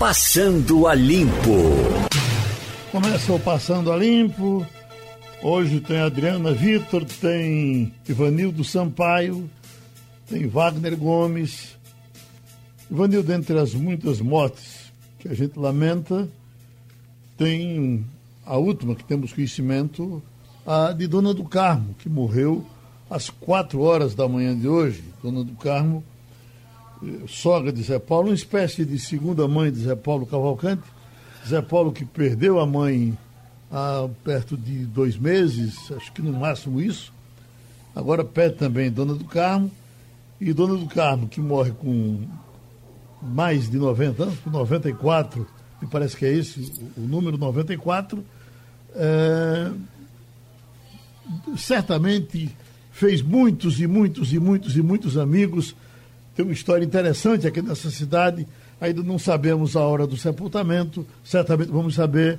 Passando a Limpo. Começa o Passando a Limpo. Hoje tem Adriana Vitor, tem Ivanildo Sampaio, tem Wagner Gomes. Ivanildo, entre as muitas mortes que a gente lamenta, tem a última que temos conhecimento, a de Dona do Carmo, que morreu às quatro horas da manhã de hoje. Dona do Carmo, sogra de Zé Paulo, uma espécie de segunda mãe de Zé Paulo Cavalcante. Zé Paulo que perdeu a mãe há perto de dois meses, acho que no máximo isso. Agora pede também Dona do Carmo. E Dona do Carmo, que morre com mais de 90 anos, com 94, me parece que é esse o, número 94, é, certamente fez muitos e muitos e muitos e muitos amigos. Tem uma história interessante aqui nessa cidade. Ainda não sabemos a hora do sepultamento, certamente vamos saber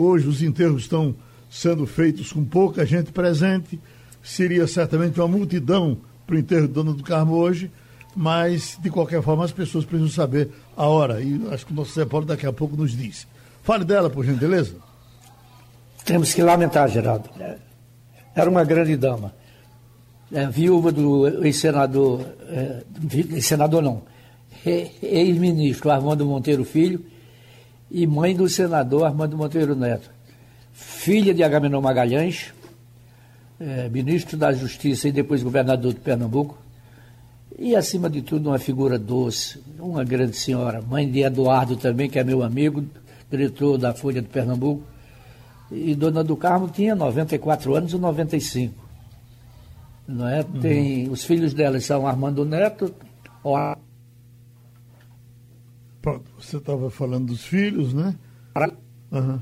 Hoje os enterros estão sendo feitos com pouca gente presente. Seria certamente uma multidão para o enterro do Dono do Carmo hoje, mas de qualquer forma as pessoas precisam saber a hora. E acho que o nosso Paulo daqui a pouco nos diz. Fale dela, por gentileza. Temos que lamentar, Geraldo. Era uma grande dama. É, viúva do ex-senador, é, ex-senador não, ex-ministro Armando Monteiro Filho, e mãe do senador Armando Monteiro Neto. Filha de Agamenon Magalhães, é, ministro da Justiça e depois governador de Pernambuco. E, acima de tudo, uma figura doce, uma grande senhora. Mãe de Eduardo também, que é meu amigo, diretor da Folha de Pernambuco. E Dona do Carmo tinha 94 anos e 95. Não é? Uhum. Tem, os filhos dela são Armando Neto, Pronto, você estava falando dos filhos, né? Uhum.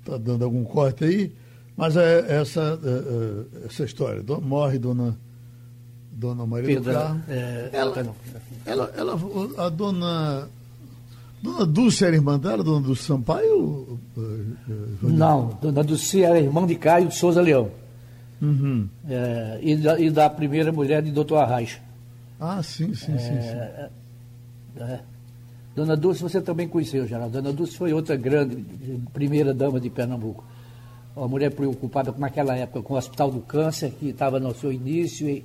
Está dando algum corte aí. Mas é essa, é, é, essa história. Morre dona, dona Maria Pedro, do Carmo. É, ela, ela, ela, a dona. Dona Dulce era irmã dela, dona Dulce Sampaio? Não, dona Dulce era irmã de Caio de Souza Leão. Uhum. É, e, da, e, da, primeira mulher de doutor Arraes. Ah, sim, sim, sim. sim. É, é. Dona Dulce você também conheceu, Geraldo. Dona Dulce foi outra grande, primeira dama de Pernambuco. Uma mulher preocupada naquela época com o Hospital do Câncer, que estava no seu início, e,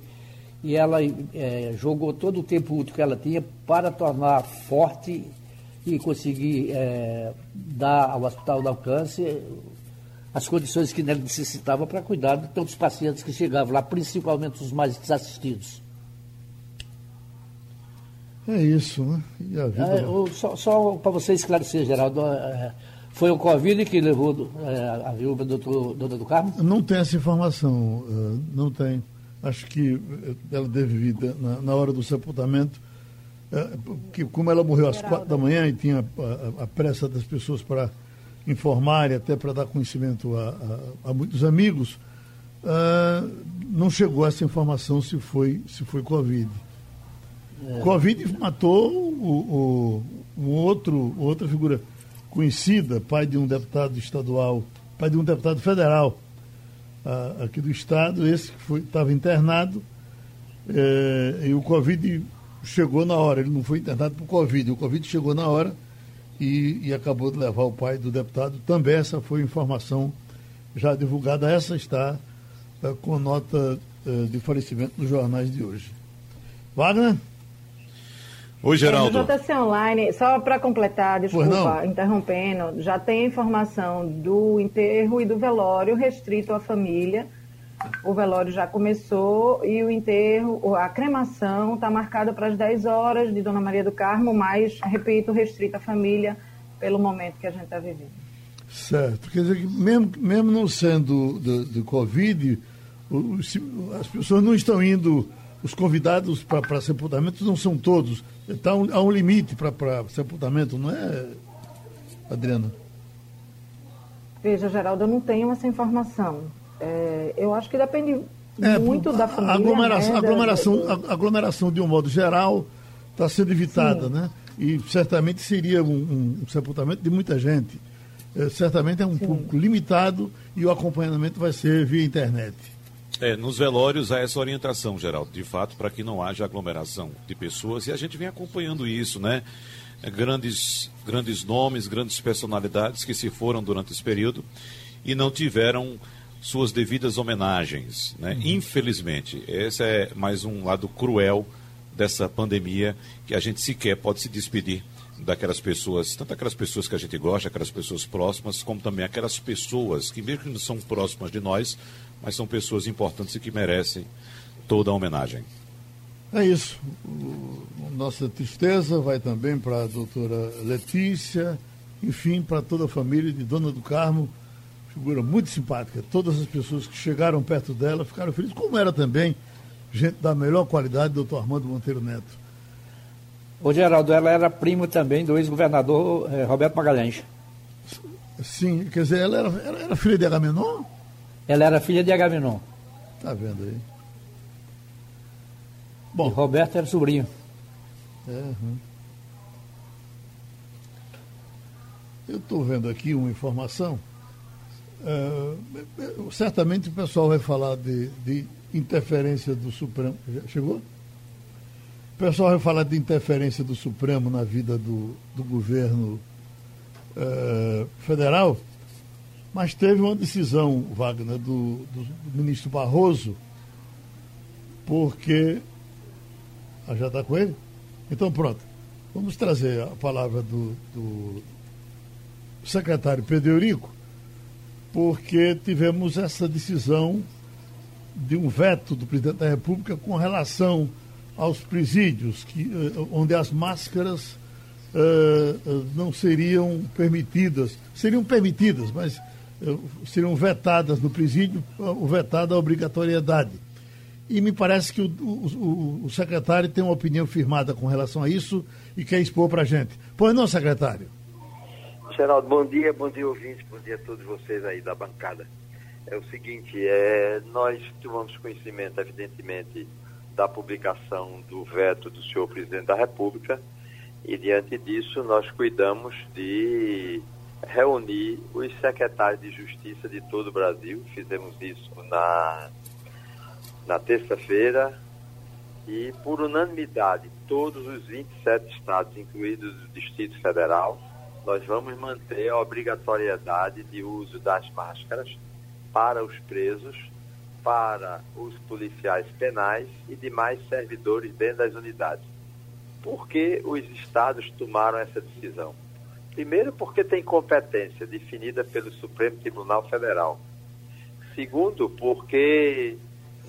e ela é, jogou todo o tempo útil que ela tinha para tornar forte e conseguir é, dar ao Hospital do Câncer as condições que ela necessitava para cuidar de todos os pacientes que chegavam lá, principalmente os mais desassistidos. É isso, né? É, só, só para você esclarecer, Geraldo, é, foi o Covid que levou é, a viúva do doutor do Carmo? Não tem essa informação, é, não tem. Acho que ela deve vir na, na hora do sepultamento, é, que como ela morreu às quatro da manhã e tinha a, a, a pressa das pessoas para informar e até para dar conhecimento a, a, a muitos amigos, uh, não chegou essa informação se foi, se foi Covid. É. Covid matou o, o, outro, outra figura conhecida, pai de um deputado estadual, pai de um deputado federal uh, aqui do estado, esse que estava internado, é, e o Covid chegou na hora, ele não foi internado por Covid, o Covid chegou na hora e, e acabou de levar o pai do deputado. Também essa foi informação já divulgada, essa está uh, com nota uh, de falecimento nos jornais de hoje. Wagner? Oi, Geraldo. É, JC Online, só para completar, desculpa, interrompendo, já tem informação do enterro e do velório restrito à família. O velório já começou e o enterro, a cremação está marcada para as 10 horas de Dona Maria do Carmo, mas, repito, restrito à família pelo momento que a gente está vivendo. Certo. Quer dizer que mesmo, mesmo não sendo de, de Covid, as pessoas não estão indo os convidados para sepultamento não são todos. Tá um, há um limite para sepultamento, não é, Adriana? Veja, Geraldo, eu não tenho essa informação. É, eu acho que depende é, muito da família. A aglomeração, né, aglomeração, da... aglomeração, de um modo geral, está sendo evitada, Sim. né? E certamente seria um, um, um sepultamento de muita gente. É, certamente é um Sim. público limitado e o acompanhamento vai ser via internet. É, nos velórios há essa orientação, Geraldo, de fato, para que não haja aglomeração de pessoas e a gente vem acompanhando isso, né? é, grandes, grandes nomes, grandes personalidades que se foram durante esse período e não tiveram suas devidas homenagens. Né? Uhum. Infelizmente, esse é mais um lado cruel dessa pandemia que a gente sequer pode se despedir daquelas pessoas, tanto aquelas pessoas que a gente gosta, aquelas pessoas próximas, como também aquelas pessoas que mesmo que não são próximas de nós, mas são pessoas importantes e que merecem toda a homenagem. É isso. Nossa tristeza vai também para a doutora Letícia, enfim, para toda a família de Dona do Carmo, figura muito simpática. Todas as pessoas que chegaram perto dela ficaram felizes, como era também gente da melhor qualidade, doutor Armando Monteiro Neto. Ô Geraldo, ela era primo também do ex-governador eh, Roberto Magalhães. Sim, quer dizer, ela era, ela era filha de Agamenon? Ela era filha de Agamenon. Tá vendo aí? Bom. E Roberto era sobrinho. É, uhum. Eu estou vendo aqui uma informação. É, certamente o pessoal vai falar de, de interferência do Supremo. Já chegou? O pessoal vai falar de interferência do Supremo na vida do, do governo é, federal, mas teve uma decisão, Wagner, do, do, do ministro Barroso, porque ah, já está com ele? Então, pronto. Vamos trazer a palavra do, do secretário Pedro Eurico, porque tivemos essa decisão de um veto do presidente da República com relação aos presídios, que, eh, onde as máscaras uh, não seriam permitidas, seriam permitidas, mas uh, seriam vetadas no presídio, uh, vetada a obrigatoriedade e me parece que o, o, o, secretário tem uma opinião firmada com relação a isso e quer expor para a gente. Pois não, secretário? Geraldo, bom dia, bom dia ouvintes, bom dia a todos vocês aí da bancada. É o seguinte, é, nós tomamos conhecimento, evidentemente, da publicação do veto do senhor presidente da República e, diante disso, nós cuidamos de reunir os secretários de Justiça de todo o Brasil. Fizemos isso na na terça-feira e, por unanimidade, todos os 27 estados, incluídos o Distrito Federal, nós vamos manter a obrigatoriedade de uso das máscaras para os presos, para os policiais penais e demais servidores dentro das unidades. Por que os estados tomaram essa decisão? Primeiro, porque tem competência definida pelo Supremo Tribunal Federal. Segundo, porque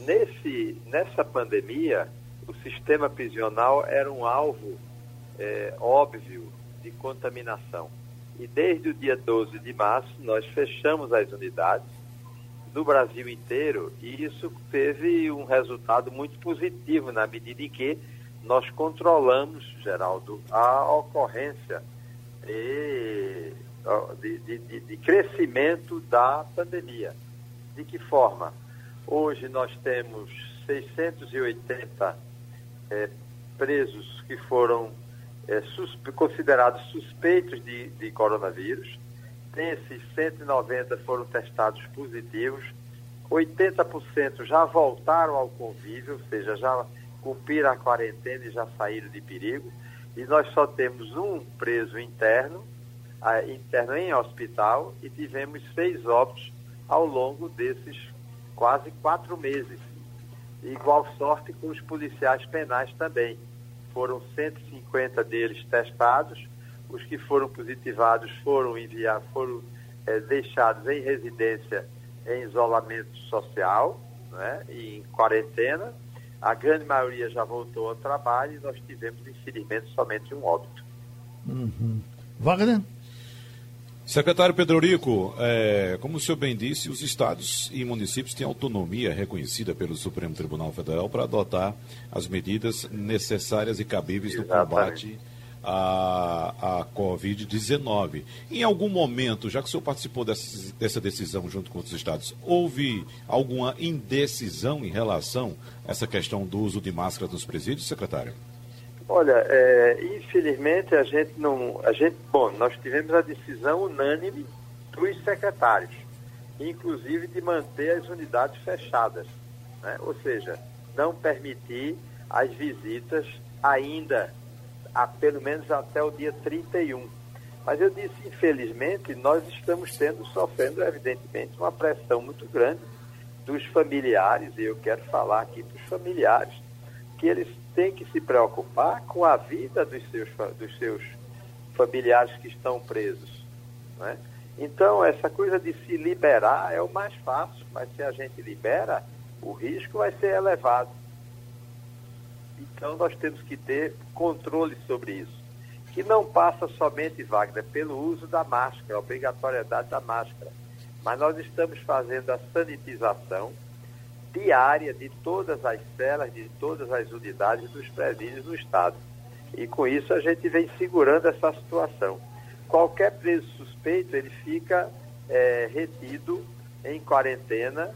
Nesse, nessa pandemia, o sistema prisional era um alvo é, óbvio de contaminação. E desde o dia 12 de março, nós fechamos as unidades no Brasil inteiro e isso teve um resultado muito positivo na medida em que nós controlamos, Geraldo, a ocorrência de, de, de, de crescimento da pandemia. De que forma? Hoje nós temos 680 é, presos que foram é, suspe considerados suspeitos de, de coronavírus. Desses 190 foram testados positivos. 80% já voltaram ao convívio, ou seja, já cumpriram a quarentena e já saíram de perigo. E nós só temos um preso interno, interno em hospital, e tivemos seis óbitos ao longo desses quase quatro meses. Igual sorte com os policiais penais também. Foram 150 deles testados, os que foram positivados foram enviados, foram é, deixados em residência em isolamento social, né, em quarentena. A grande maioria já voltou ao trabalho e nós tivemos, infelizmente, somente um óbito. Uhum. Wagner? Secretário Pedro Rico, é, como o senhor bem disse, os estados e municípios têm autonomia reconhecida pelo Supremo Tribunal Federal para adotar as medidas necessárias e cabíveis no combate à, à Covid-19. Em algum momento, já que o senhor participou dessa, dessa decisão junto com os estados, houve alguma indecisão em relação a essa questão do uso de máscara nos presídios, secretário? Olha, é, infelizmente a gente não. A gente, bom, nós tivemos a decisão unânime dos secretários, inclusive de manter as unidades fechadas. Né? Ou seja, não permitir as visitas ainda a, pelo menos até o dia 31. Mas eu disse, infelizmente, nós estamos tendo, sofrendo, evidentemente, uma pressão muito grande dos familiares, e eu quero falar aqui dos familiares, que eles têm que se preocupar com a vida dos seus, dos seus familiares que estão presos. Né? Então, essa coisa de se liberar é o mais fácil, mas se a gente libera, o risco vai ser elevado. Então, nós temos que ter controle sobre isso. Que não passa somente, Wagner, pelo uso da máscara, a obrigatoriedade da máscara. Mas nós estamos fazendo a sanitização diária de todas as celas, de todas as unidades dos presídios do Estado. E com isso a gente vem segurando essa situação. Qualquer preso suspeito, ele fica é, retido em quarentena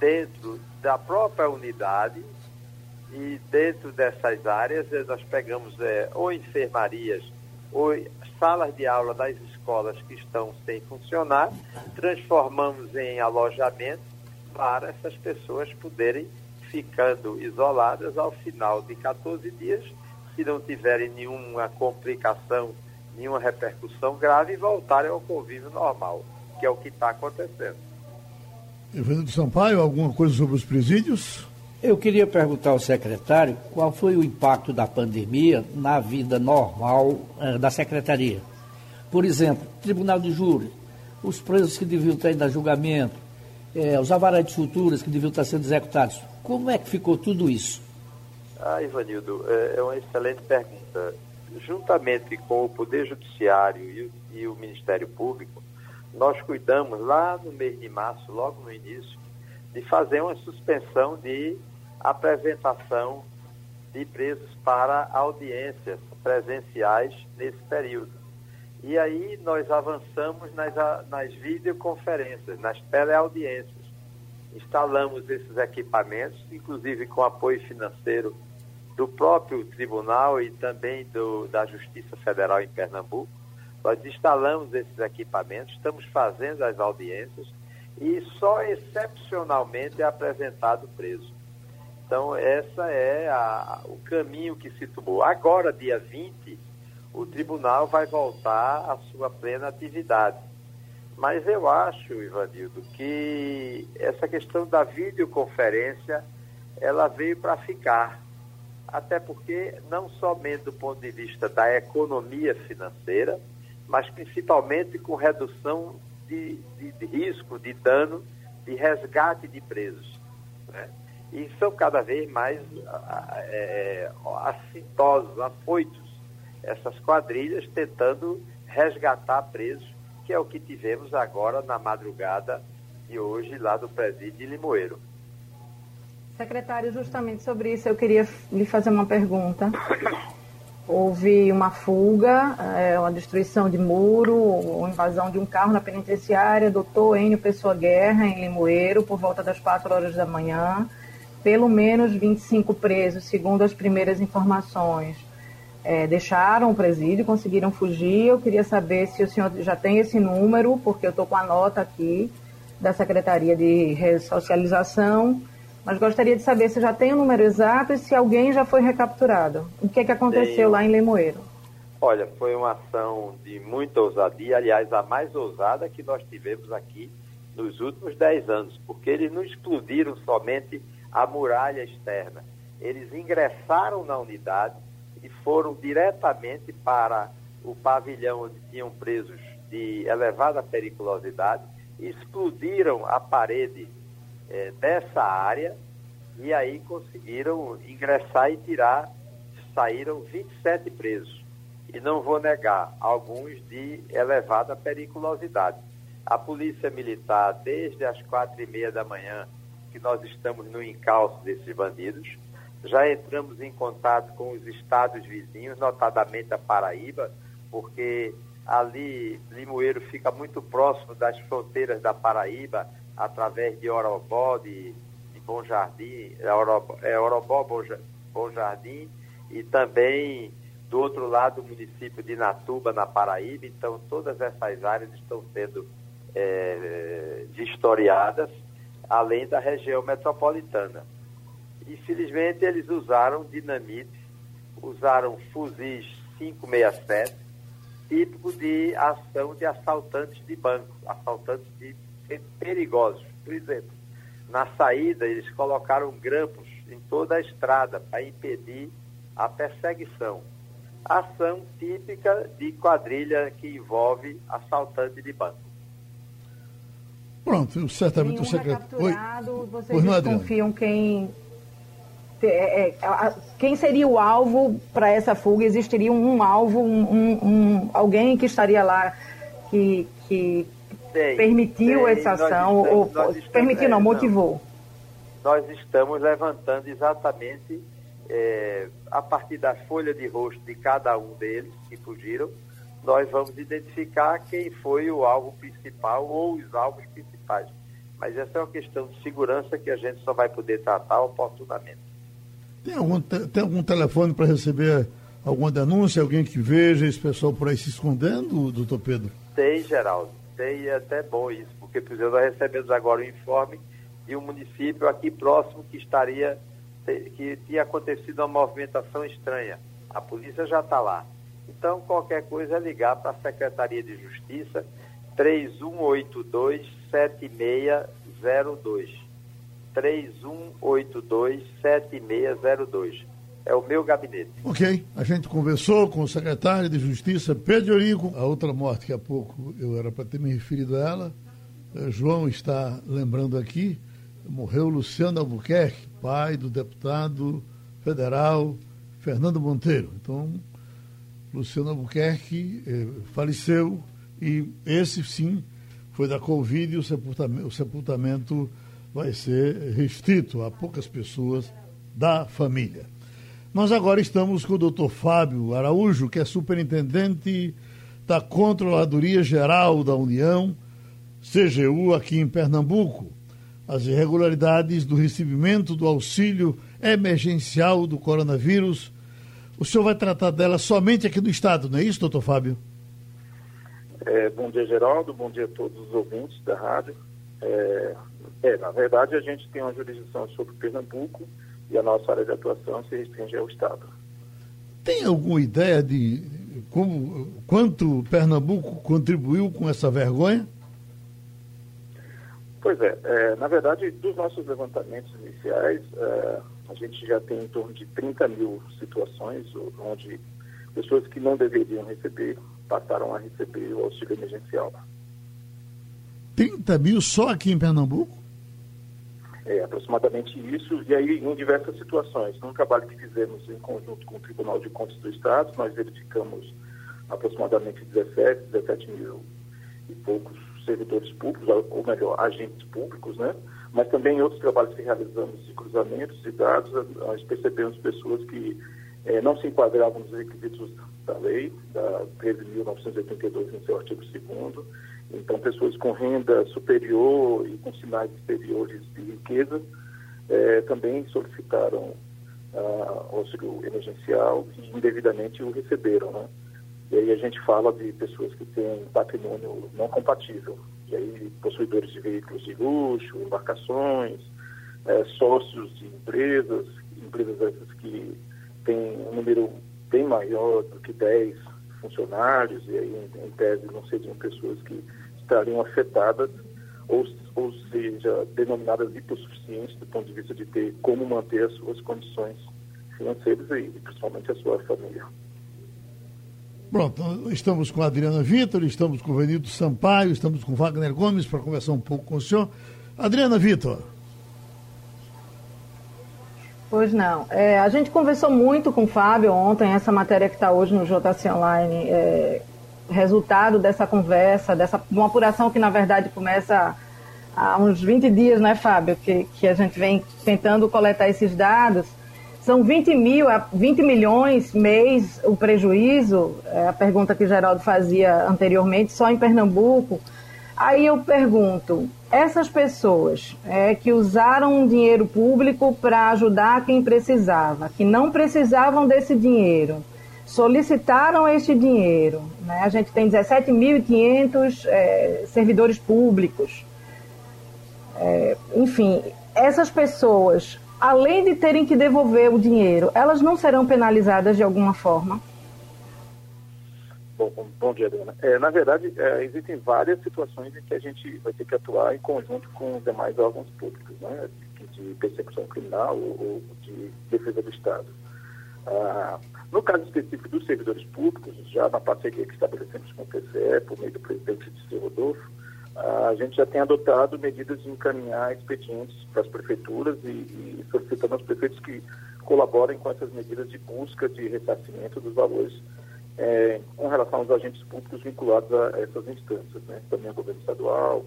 dentro da própria unidade e dentro dessas áreas nós pegamos é, ou enfermarias ou salas de aula das escolas que estão sem funcionar, transformamos em alojamento para essas pessoas poderem ficando isoladas ao final de 14 dias se não tiverem nenhuma complicação, nenhuma repercussão grave, voltarem ao convívio normal, que é o que está acontecendo. Evandro Sampaio, alguma coisa sobre os presídios? Eu queria perguntar ao secretário qual foi o impacto da pandemia na vida normal eh, da secretaria. Por exemplo, tribunal de júri, os presos que deviam estar indo a julgamento, eh, os avarais de futuras que deviam estar sendo executados. Como é que ficou tudo isso? Ah, Ivanildo, é, é uma excelente pergunta. Juntamente com o Poder Judiciário e e o Ministério Público, nós cuidamos lá no mês de março, logo no início, de fazer uma suspensão de apresentação de presos para audiências presenciais nesse período. E aí nós avançamos nas, nas videoconferências, nas teleaudiências. Instalamos esses equipamentos, inclusive com apoio financeiro do próprio tribunal e também do, da Justiça Federal em Pernambuco. Nós instalamos esses equipamentos, estamos fazendo as audiências e só excepcionalmente é apresentado preso. Então, essa é a, o caminho que se tomou. Agora, dia 20, o tribunal vai voltar à sua plena atividade. Mas eu acho, Ivanildo, que essa questão da videoconferência, ela veio para ficar até porque não somente do ponto de vista da economia financeira, mas principalmente com redução de, de, de risco, de dano, de resgate de presos. Né? E são cada vez mais é, assintosos, afoitos, essas quadrilhas tentando resgatar presos, que é o que tivemos agora na madrugada de hoje lá do presídio de Limoeiro. Secretário, justamente sobre isso eu queria lhe fazer uma pergunta. Houve uma fuga, é, uma destruição de muro, uma invasão de um carro na penitenciária, doutor Enio Pessoa Guerra, em Limoeiro, por volta das 4 horas da manhã. Pelo menos 25 presos, segundo as primeiras informações. É, deixaram o presídio, conseguiram fugir. Eu queria saber se o senhor já tem esse número, porque eu estou com a nota aqui da Secretaria de Ressocialização mas gostaria de saber se já tem o número exato e se alguém já foi recapturado. O que, é que aconteceu tem... lá em Lemoeiro? Olha, foi uma ação de muita ousadia, aliás, a mais ousada que nós tivemos aqui nos últimos 10 anos, porque eles não explodiram somente a muralha externa. Eles ingressaram na unidade e foram diretamente para o pavilhão onde tinham presos de elevada periculosidade explodiram a parede é, dessa área e aí conseguiram ingressar e tirar, saíram 27 presos. E não vou negar, alguns de elevada periculosidade. A Polícia Militar, desde as quatro e meia da manhã, que nós estamos no encalço desses bandidos, já entramos em contato com os estados vizinhos, notadamente a Paraíba, porque ali Limoeiro fica muito próximo das fronteiras da Paraíba, através de Orobó, de, de Bom Jardim, é Orobó, é Bom, Bom Jardim, e também do outro lado o município de Natuba, na Paraíba. Então, todas essas áreas estão sendo é, vistoriadas, além da região metropolitana. Infelizmente, eles usaram dinamite, usaram fuzis 567, típico de ação de assaltantes de banco, assaltantes de perigosos. Por exemplo, na saída eles colocaram grampos em toda a estrada para impedir a perseguição. Ação típica de quadrilha que envolve assaltante de banco. Pronto, certamente o secretário. Oi. Vocês pois desconfiam quem é, é, quem seria o alvo para essa fuga? Existiria um, alvo, um, um, alguém que estaria lá que, que tem, permitiu tem, essa ação, estamos, ou permitiu, não, é, motivou? Nós estamos levantando exatamente é, a partir da folha de rosto de cada um deles que fugiram, nós vamos identificar quem foi o alvo principal ou os alvos principais. Mas essa é uma questão de segurança que a gente só vai poder tratar oportunamente. Tem algum, tem algum telefone para receber alguma denúncia? Alguém que veja esse pessoal por aí se escondendo, doutor Pedro? Tem, Geraldo. Tem, e é até bom isso, porque, por exemplo, recebemos agora o um informe de um município aqui próximo que estaria, que tinha acontecido uma movimentação estranha. A polícia já está lá. Então, qualquer coisa é ligar para a Secretaria de Justiça, 3182-7602. 3182-7602. É o meu gabinete. Ok. A gente conversou com o secretário de Justiça, Pedro Eurico. A outra morte que há pouco eu era para ter me referido a ela. Eh, João está lembrando aqui. Morreu Luciano Albuquerque, pai do deputado federal Fernando Monteiro. Então, Luciano Albuquerque eh, faleceu e esse sim foi da Covid e o sepultamento, o sepultamento vai ser restrito a poucas pessoas da família. Nós agora estamos com o doutor Fábio Araújo, que é superintendente da Controladoria Geral da União, CGU, aqui em Pernambuco. As irregularidades do recebimento do auxílio emergencial do coronavírus. O senhor vai tratar dela somente aqui do Estado, não é isso, doutor Fábio? É, bom dia, Geraldo. Bom dia a todos os ouvintes da rádio. É, é, na verdade, a gente tem uma jurisdição sobre Pernambuco e a nossa área de atuação se restringe ao Estado. Tem alguma ideia de como, quanto Pernambuco contribuiu com essa vergonha? Pois é, é na verdade, dos nossos levantamentos iniciais, é, a gente já tem em torno de 30 mil situações onde pessoas que não deveriam receber passaram a receber o auxílio emergencial. 30 mil só aqui em Pernambuco? É, aproximadamente isso, e aí em diversas situações. Num trabalho que fizemos em conjunto com o Tribunal de Contas do Estado, nós verificamos aproximadamente 17, 17 mil e poucos servidores públicos, ou melhor, agentes públicos, né? Mas também em outros trabalhos que realizamos de cruzamentos de dados, nós percebemos pessoas que eh, não se enquadravam nos requisitos da lei, da 13.982, no seu artigo 2 então, pessoas com renda superior e com sinais exteriores de riqueza eh, também solicitaram ah, auxílio emergencial e indevidamente o receberam, né? E aí a gente fala de pessoas que têm patrimônio não compatível, e aí possuidores de veículos de luxo, embarcações, eh, sócios de empresas, empresas essas que têm um número bem maior do que 10 funcionários, e aí em, em tese não seriam pessoas que estariam afetadas, ou, ou seja, denominadas hipossuficientes do ponto de vista de ter como manter as suas condições financeiras e principalmente a sua família. Pronto, estamos com a Adriana Vitor, estamos com o Venildo Sampaio, estamos com Wagner Gomes para conversar um pouco com o senhor. Adriana Vitor. Pois não. É, a gente conversou muito com o Fábio ontem, essa matéria que está hoje no JC Online é, resultado dessa conversa, dessa uma apuração que na verdade começa há uns 20 dias, né, Fábio, que, que a gente vem tentando coletar esses dados. São 20 mil, 20 milhões mês o prejuízo, é a pergunta que Geraldo fazia anteriormente, só em Pernambuco. Aí eu pergunto, essas pessoas é, que usaram dinheiro público para ajudar quem precisava, que não precisavam desse dinheiro, solicitaram este dinheiro. Né? A gente tem 17.500 é, servidores públicos. É, enfim, essas pessoas, além de terem que devolver o dinheiro, elas não serão penalizadas de alguma forma? bom, bom dia, Adriana. É, na verdade, é, existem várias situações em que a gente vai ter que atuar em conjunto com os demais órgãos públicos, né, de persecução criminal ou, de defesa do Estado. Ah, no caso específico dos servidores públicos, já na parceria que estabelecemos com o TCE, por meio do presidente de Rodolfo, a gente já tem adotado medidas de encaminhar expedientes para as prefeituras e, e solicitando aos prefeitos que colaborem com essas medidas de busca de ressarcimento dos valores é, com relação aos agentes públicos vinculados a essas instâncias, né? também ao governo estadual.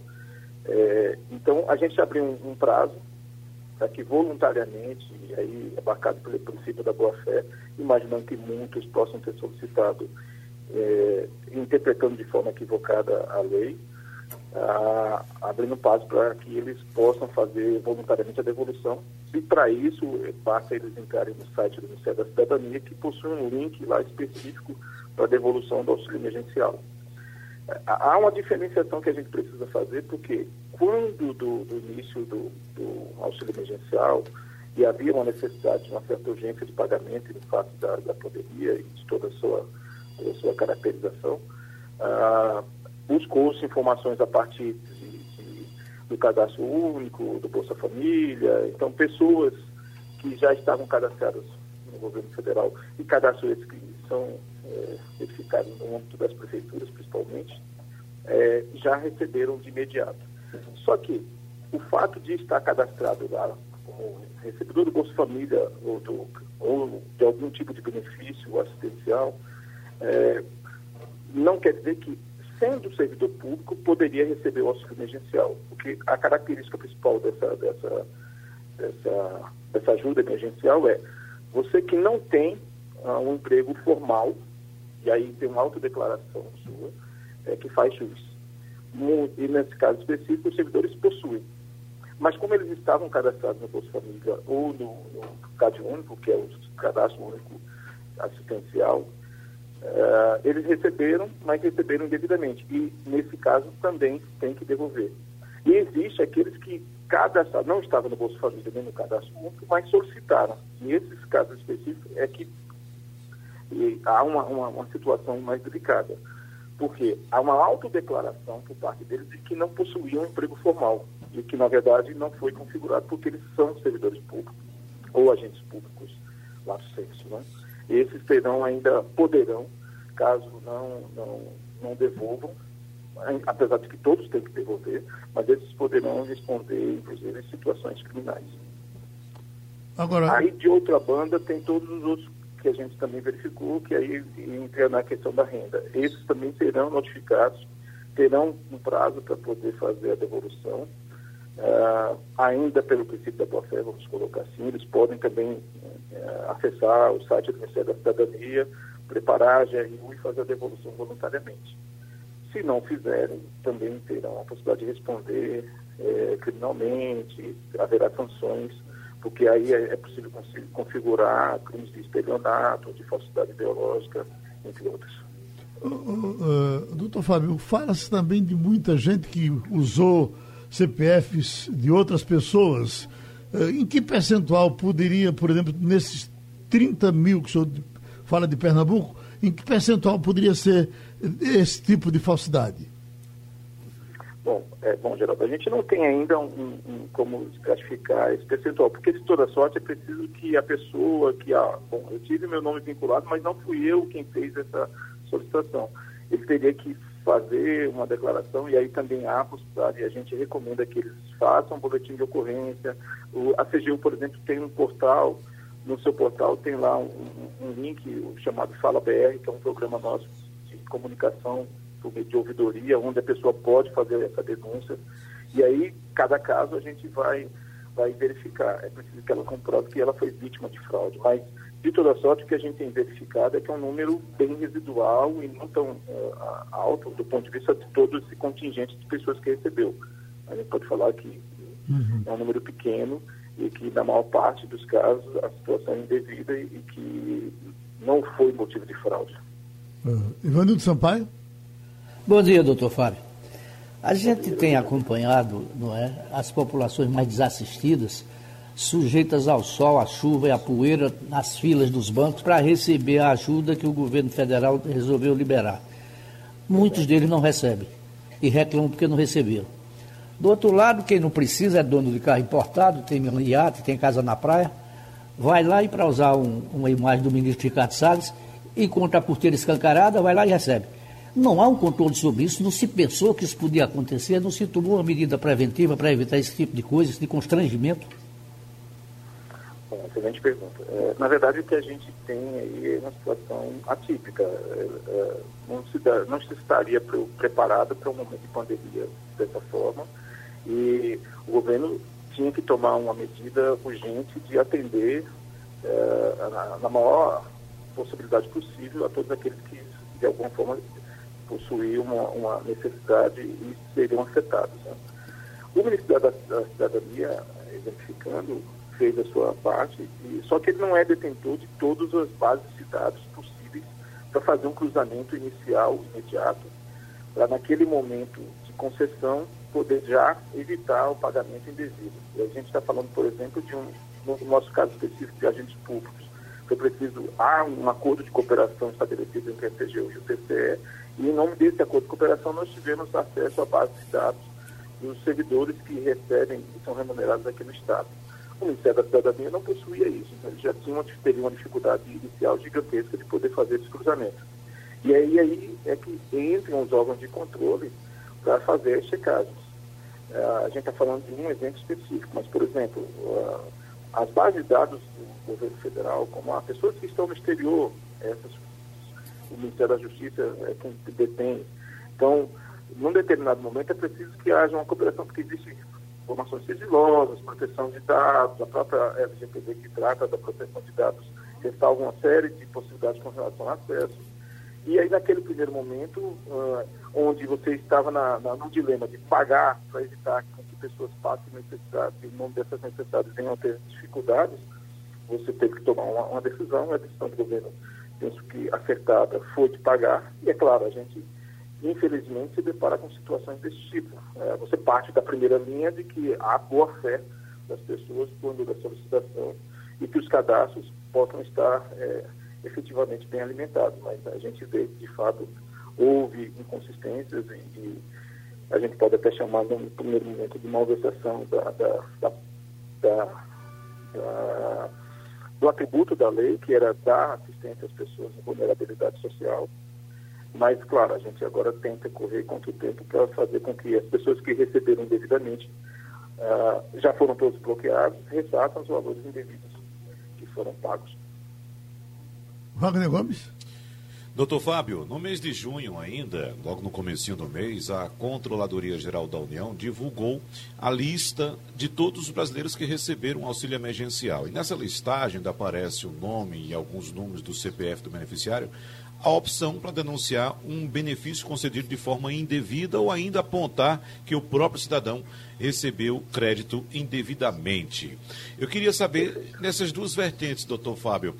É, então, a gente abriu um, um prazo para que voluntariamente, e aí abarcado pelo princípio da boa-fé, imaginando que muitos possam ter solicitado, é, interpretando de forma equivocada a lei, ah, abrindo passo para que eles possam fazer voluntariamente a devolução. E para isso, basta eles entrarem no site do Ministério da Cidadania, que possui um link lá específico para a devolução do auxílio emergencial. Há uma diferenciação que a gente precisa fazer, porque quando do, do início do, do, auxílio emergencial e havia uma necessidade de uma certa urgência de pagamento no fato da, da pandemia e de toda a sua, toda a sua caracterização, ah, buscou-se informações a partir de, de, do cadastro único, do Bolsa Família, então pessoas que já estavam cadastradas no governo federal e cadastros esses que são é, verificados no âmbito das prefeituras principalmente, é, já receberam de imediato. Só que o fato de estar cadastrado lá como recebedor do Bolsa Família ou, do, ou de algum tipo de benefício assistencial, é, não quer dizer que sendo servidor público, poderia receber o auxílio emergencial. Porque a característica principal dessa, dessa, dessa, dessa ajuda emergencial é você que não tem uh, um emprego formal, e aí tem uma autodeclaração sua, é, que faz E nesse caso específico, os servidores possuem. Mas como eles estavam cadastrados no Bolsa Família ou no, no CAD único, que é o cadastro único assistencial, Uh, eles receberam, mas receberam indevidamente. E, nesse caso, também tem que devolver. E existe aqueles que cadastraram, não estavam no Bolsa Família nem no cadastro único, mas solicitaram. E esses casos específicos é que há uma, uma, uma, situação mais delicada. Porque há uma autodeclaração por parte deles de que não possuíam um emprego formal. E que, na verdade, não foi configurado porque eles são servidores públicos ou agentes públicos lá do sexo, né? esses terão ainda, poderão, caso não, não, não devolvam, apesar de que todos têm que devolver, mas esses poderão responder, inclusive, em situações criminais. Agora... Aí, de outra banda, tem todos os outros que a gente também verificou, que aí entra na questão da renda. Esses também serão notificados, terão um prazo para poder fazer a devolução, Uh, ainda pelo princípio da boa-fé, vamos colocar assim, eles podem também uh, acessar o site do Ministério da Cidadania, preparar a GRU e fazer a devolução voluntariamente. Se não fizerem, também terão a possibilidade de responder eh, criminalmente, haverá sanções, porque aí é, é possível configurar crimes de estelionato, de falsidade ideológica, entre outros. Uh, uh, doutor Fábio, fala-se também de muita gente que usou CPFs de outras pessoas. Eh, em que percentual poderia, por exemplo, nesses 30 mil que o senhor fala de Pernambuco, em que percentual poderia ser esse tipo de falsidade? Bom, é, bom, Geraldo, a gente não tem ainda um, um, como classificar esse percentual, porque de toda sorte é preciso que a pessoa que, a, bom, eu tive meu nome vinculado, mas não fui eu quem fez essa solicitação. Ele teria que fazer uma declaração e aí também há possibilidade, e a gente recomenda que eles façam um boletim de ocorrência. O, a CGU, por exemplo, tem um portal, no seu portal tem lá um, um link chamado Fala BR, que é um programa nosso de comunicação de ouvidoria, onde a pessoa pode fazer essa denúncia. E aí, cada caso, a gente vai, vai verificar. É preciso que ela comprove que ela foi vítima de fraude, mas de toda sorte, o que a gente tem verificado é que é um número bem residual e não tão uh, alto do ponto de vista de todo esse contingente de pessoas que recebeu. A gente pode falar que uhum. é um número pequeno e que, na maior parte dos casos, a situação é indevida e que não foi motivo de fraude. Uhum. Ivanildo Sampaio? Bom dia, doutor Fábio. A gente tem acompanhado não é, as populações mais desassistidas sujeitas ao sol, à chuva e à poeira nas filas dos bancos para receber a ajuda que o governo federal resolveu liberar. Muitos deles não recebem e reclamam porque não receberam. Do outro lado, quem não precisa é dono de carro importado, tem iate, tem casa na praia, vai lá e para usar um, uma imagem do ministro Ricardo Salles, encontra a porteira escancarada, vai lá e recebe. Não há um controle sobre isso, não se pensou que isso podia acontecer, não se tomou uma medida preventiva para evitar esse tipo de coisas, de constrangimento? Bom, excelente pergunta. É, na verdade, o que a gente tem aí é uma situação atípica. É, é, não, se dá, não se estaria preparado para um momento de pandemia dessa forma e o governo tinha que tomar uma medida urgente de atender é, na, na maior possibilidade possível a todos aqueles que, de alguma forma, possuíam uma, uma necessidade e seriam afetados. Né? O Ministério da, da Cidadania, exemplificando, fez a sua parte, e, só que ele não é detentor de todas as bases de dados possíveis para fazer um cruzamento inicial, imediato, para naquele momento de concessão poder já evitar o pagamento indevido. E a gente está falando, por exemplo, de um, no nosso caso específico de agentes públicos, foi preciso, há um acordo de cooperação estabelecido entre a CGU e o TCE, e em nome desse acordo de cooperação nós tivemos acesso à base de dados dos servidores que recebem e são remunerados aqui no Estado. O Ministério da Cidadania não possuía isso, então ele já tinha uma, teria uma dificuldade inicial gigantesca de poder fazer esse cruzamento. E aí, aí é que entram os órgãos de controle para fazer as checagens. Uh, a gente está falando de um exemplo específico, mas, por exemplo, uh, as bases de dados do governo federal, como as pessoas que estão no exterior, essas, o Ministério da Justiça é quem detém. Então, num determinado momento é preciso que haja uma cooperação, porque existem informações sigilosas, proteção de dados, a própria LGPD que trata da proteção de dados ressalva uma série de possibilidades com relação ao acesso. E aí, naquele primeiro momento, uh, onde você estava na, na, no dilema de pagar para evitar que pessoas passem necessidades, e em nome dessas necessidades venham a ter dificuldades, você teve que tomar uma, uma decisão, a decisão do governo, penso que acertada, foi de pagar, e é claro, a gente infelizmente se depara com situações desse tipo. É, você parte da primeira linha de que há boa fé das pessoas quando da solicitação e que os cadastros possam estar é, efetivamente bem alimentados, mas a gente vê que de fato houve inconsistências e, e a gente pode até chamar no primeiro momento de malversação da, da, da, da do atributo da lei, que era dar assistência às pessoas em vulnerabilidade social. Mas, claro, a gente agora tenta correr contra o tempo para fazer com que as pessoas que receberam devidamente uh, já foram todos bloqueados, ressaçam os valores indevidos que foram pagos. Wagner Gomes? Doutor Fábio, no mês de junho ainda, logo no comecinho do mês, a Controladoria Geral da União divulgou a lista de todos os brasileiros que receberam auxílio emergencial. E nessa listagem ainda aparece o nome e alguns números do CPF do beneficiário, a opção para denunciar um benefício concedido de forma indevida ou ainda apontar que o próprio cidadão recebeu crédito indevidamente. Eu queria saber, nessas duas vertentes, doutor Fábio,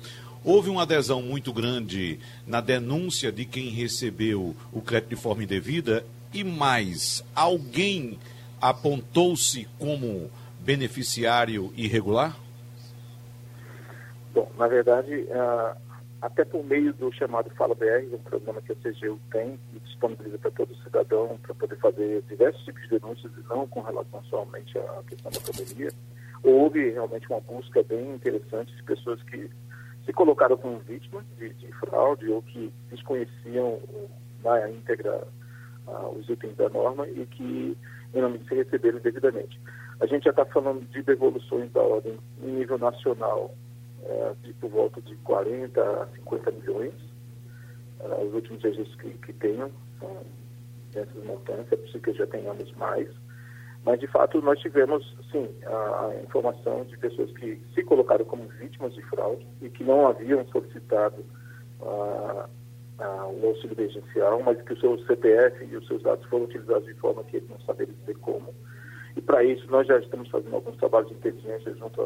Houve uma adesão muito grande na denúncia de quem recebeu o crédito de forma indevida e mais, alguém apontou-se como beneficiário irregular? Bom, na verdade, uh, até por meio do chamado Fala BR, um programa que a CGU tem e disponibiliza para todo cidadão para poder fazer diversos tipos de denúncias e não com relação somente à questão da pandemia, houve realmente uma busca bem interessante de pessoas que se colocaram como vítimas de, de fraude ou que desconheciam na íntegra uh, os itens da norma e que, em nome disso, receberam devidamente. A gente já está falando de devoluções da ordem em nível nacional uh, de por volta de 40 a 50 milhões. Uh, os últimos registros que, que tenham são dessas montanhas, é possível que já tenhamos mais. Mas, de fato, nós tivemos, sim, a, informação de pessoas que se colocaram como vítimas de fraude e que não haviam solicitado uh, uh, o auxílio emergencial, mas que o seu CPF e os seus dados foram utilizados de forma que eles não saberam dizer como. E, para isso, nós já estamos fazendo alguns trabalhos de inteligência junto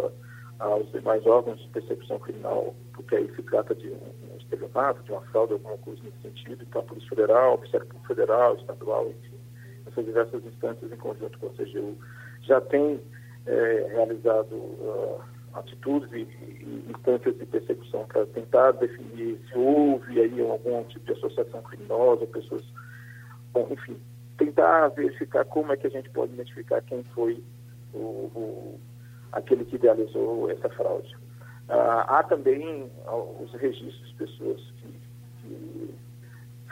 a, aos demais órgãos de percepção criminal, porque aí se trata de um, um estelionato, de uma fraude, alguma coisa nesse sentido. Então, a Polícia Federal, o Ministério Público Federal, Estadual, enfim essas diversas instâncias, em conjunto com a CGU, já tem é, realizado uh, atitudes e, e, instâncias de persecução para tentar definir se houve aí algum tipo de associação criminosa, pessoas bom, enfim, tentar verificar como é que a gente pode identificar quem foi o, o aquele que idealizou essa fraude. Ah, há também os registros de pessoas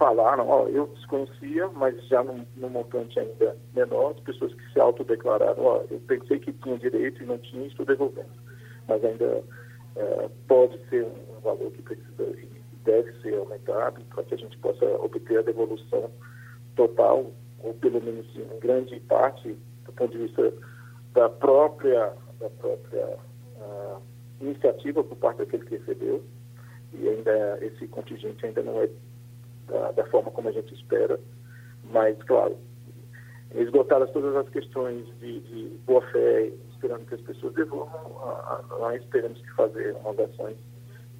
falaram, ó, eu desconhecia, mas já num, num, montante ainda menor, de pessoas que se autodeclararam, ó, eu pensei que tinha direito e não tinha, estou devolvendo. Mas ainda é, pode ser um, valor que precisa e deve ser aumentado para que a gente possa obter a devolução total, ou pelo menos em grande parte, do ponto de vista da própria, da própria uh, iniciativa por parte daquele que recebeu, e ainda esse contingente ainda não é da, da forma como a gente espera, mas, claro, esgotadas todas as questões de, de boa-fé, esperando que as pessoas devolvam, nós teremos que fazer umas ações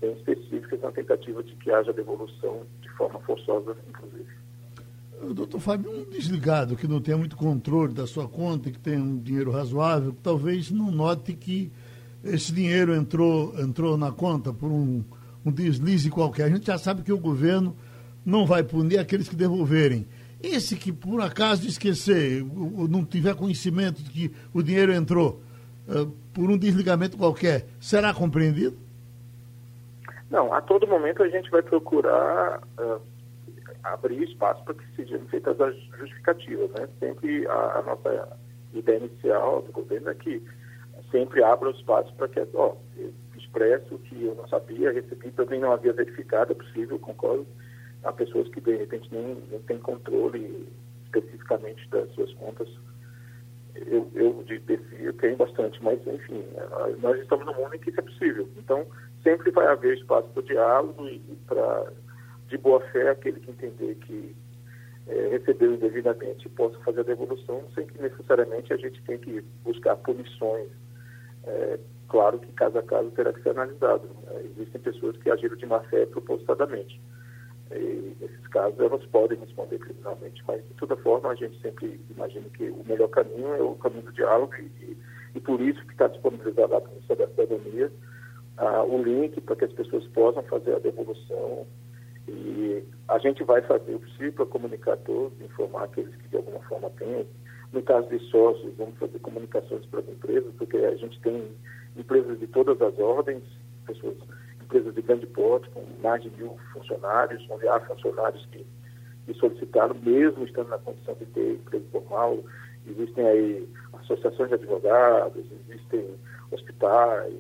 bem específicas na tentativa de que haja devolução de forma forçosa, inclusive. Doutor Fábio, um desligado que não tem muito controle da sua conta, que tem um dinheiro razoável, talvez não note que esse dinheiro entrou, entrou na conta por um, um deslize qualquer. A gente já sabe que o governo não vai punir aqueles que devolverem. Esse que, por acaso, esquecer, não tiver conhecimento de que o dinheiro entrou uh, por um desligamento qualquer, será compreendido? Não, a todo momento a gente vai procurar uh, abrir espaço para que sejam feitas as justificativas. Né? Sempre a, a nossa ideia inicial do governo é que sempre abra o espaço para que, ó, expresso que eu não sabia, recebi, também não havia verificado, é possível, concordo. Há pessoas que de repente nem, nem têm controle especificamente das suas contas. Eu, eu de eu tenho bastante, mas enfim, nós estamos num mundo em que isso é possível. Então, sempre vai haver espaço para o diálogo e, e para, de boa fé, aquele que entender que é, recebeu indevidamente possa fazer a devolução, sem que necessariamente a gente tenha que buscar punições é, claro que caso a caso terá que ser analisado. Né? Existem pessoas que agiram de má fé propositadamente. E, nesses casos, elas podem responder criminalmente, mas de toda forma a gente sempre imagina que o melhor caminho é o caminho do diálogo e, e por isso que está disponibilizado lá no Ministério da Cidadania ah, o link para que as pessoas possam fazer a devolução. E a gente vai fazer o possível para comunicar todos, informar aqueles que de alguma forma têm no caso de sócios, vamos fazer comunicações para as empresas, porque a gente tem empresas de todas as ordens, pessoas, empresas de grande porte, com mais de mil funcionários, onde há funcionários que, que solicitaram, mesmo estando na condição de ter emprego formal. Existem aí associações de advogados, existem hospitais,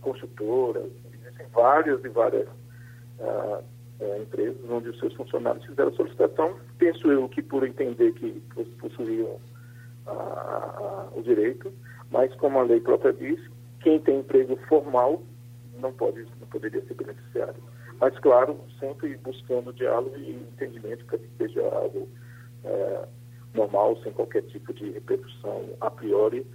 consultoras, existem várias e várias ah, eh, empresas onde os seus funcionários fizeram solicitação. Penso eu que por entender que possuíam a, a, o direito, mas como a lei própria diz, quem tem emprego formal não pode poderia ser beneficiário. Mas claro, sempre buscando diálogo e entendimento para que seja algo é, normal, sem qualquer tipo de repercussão a priori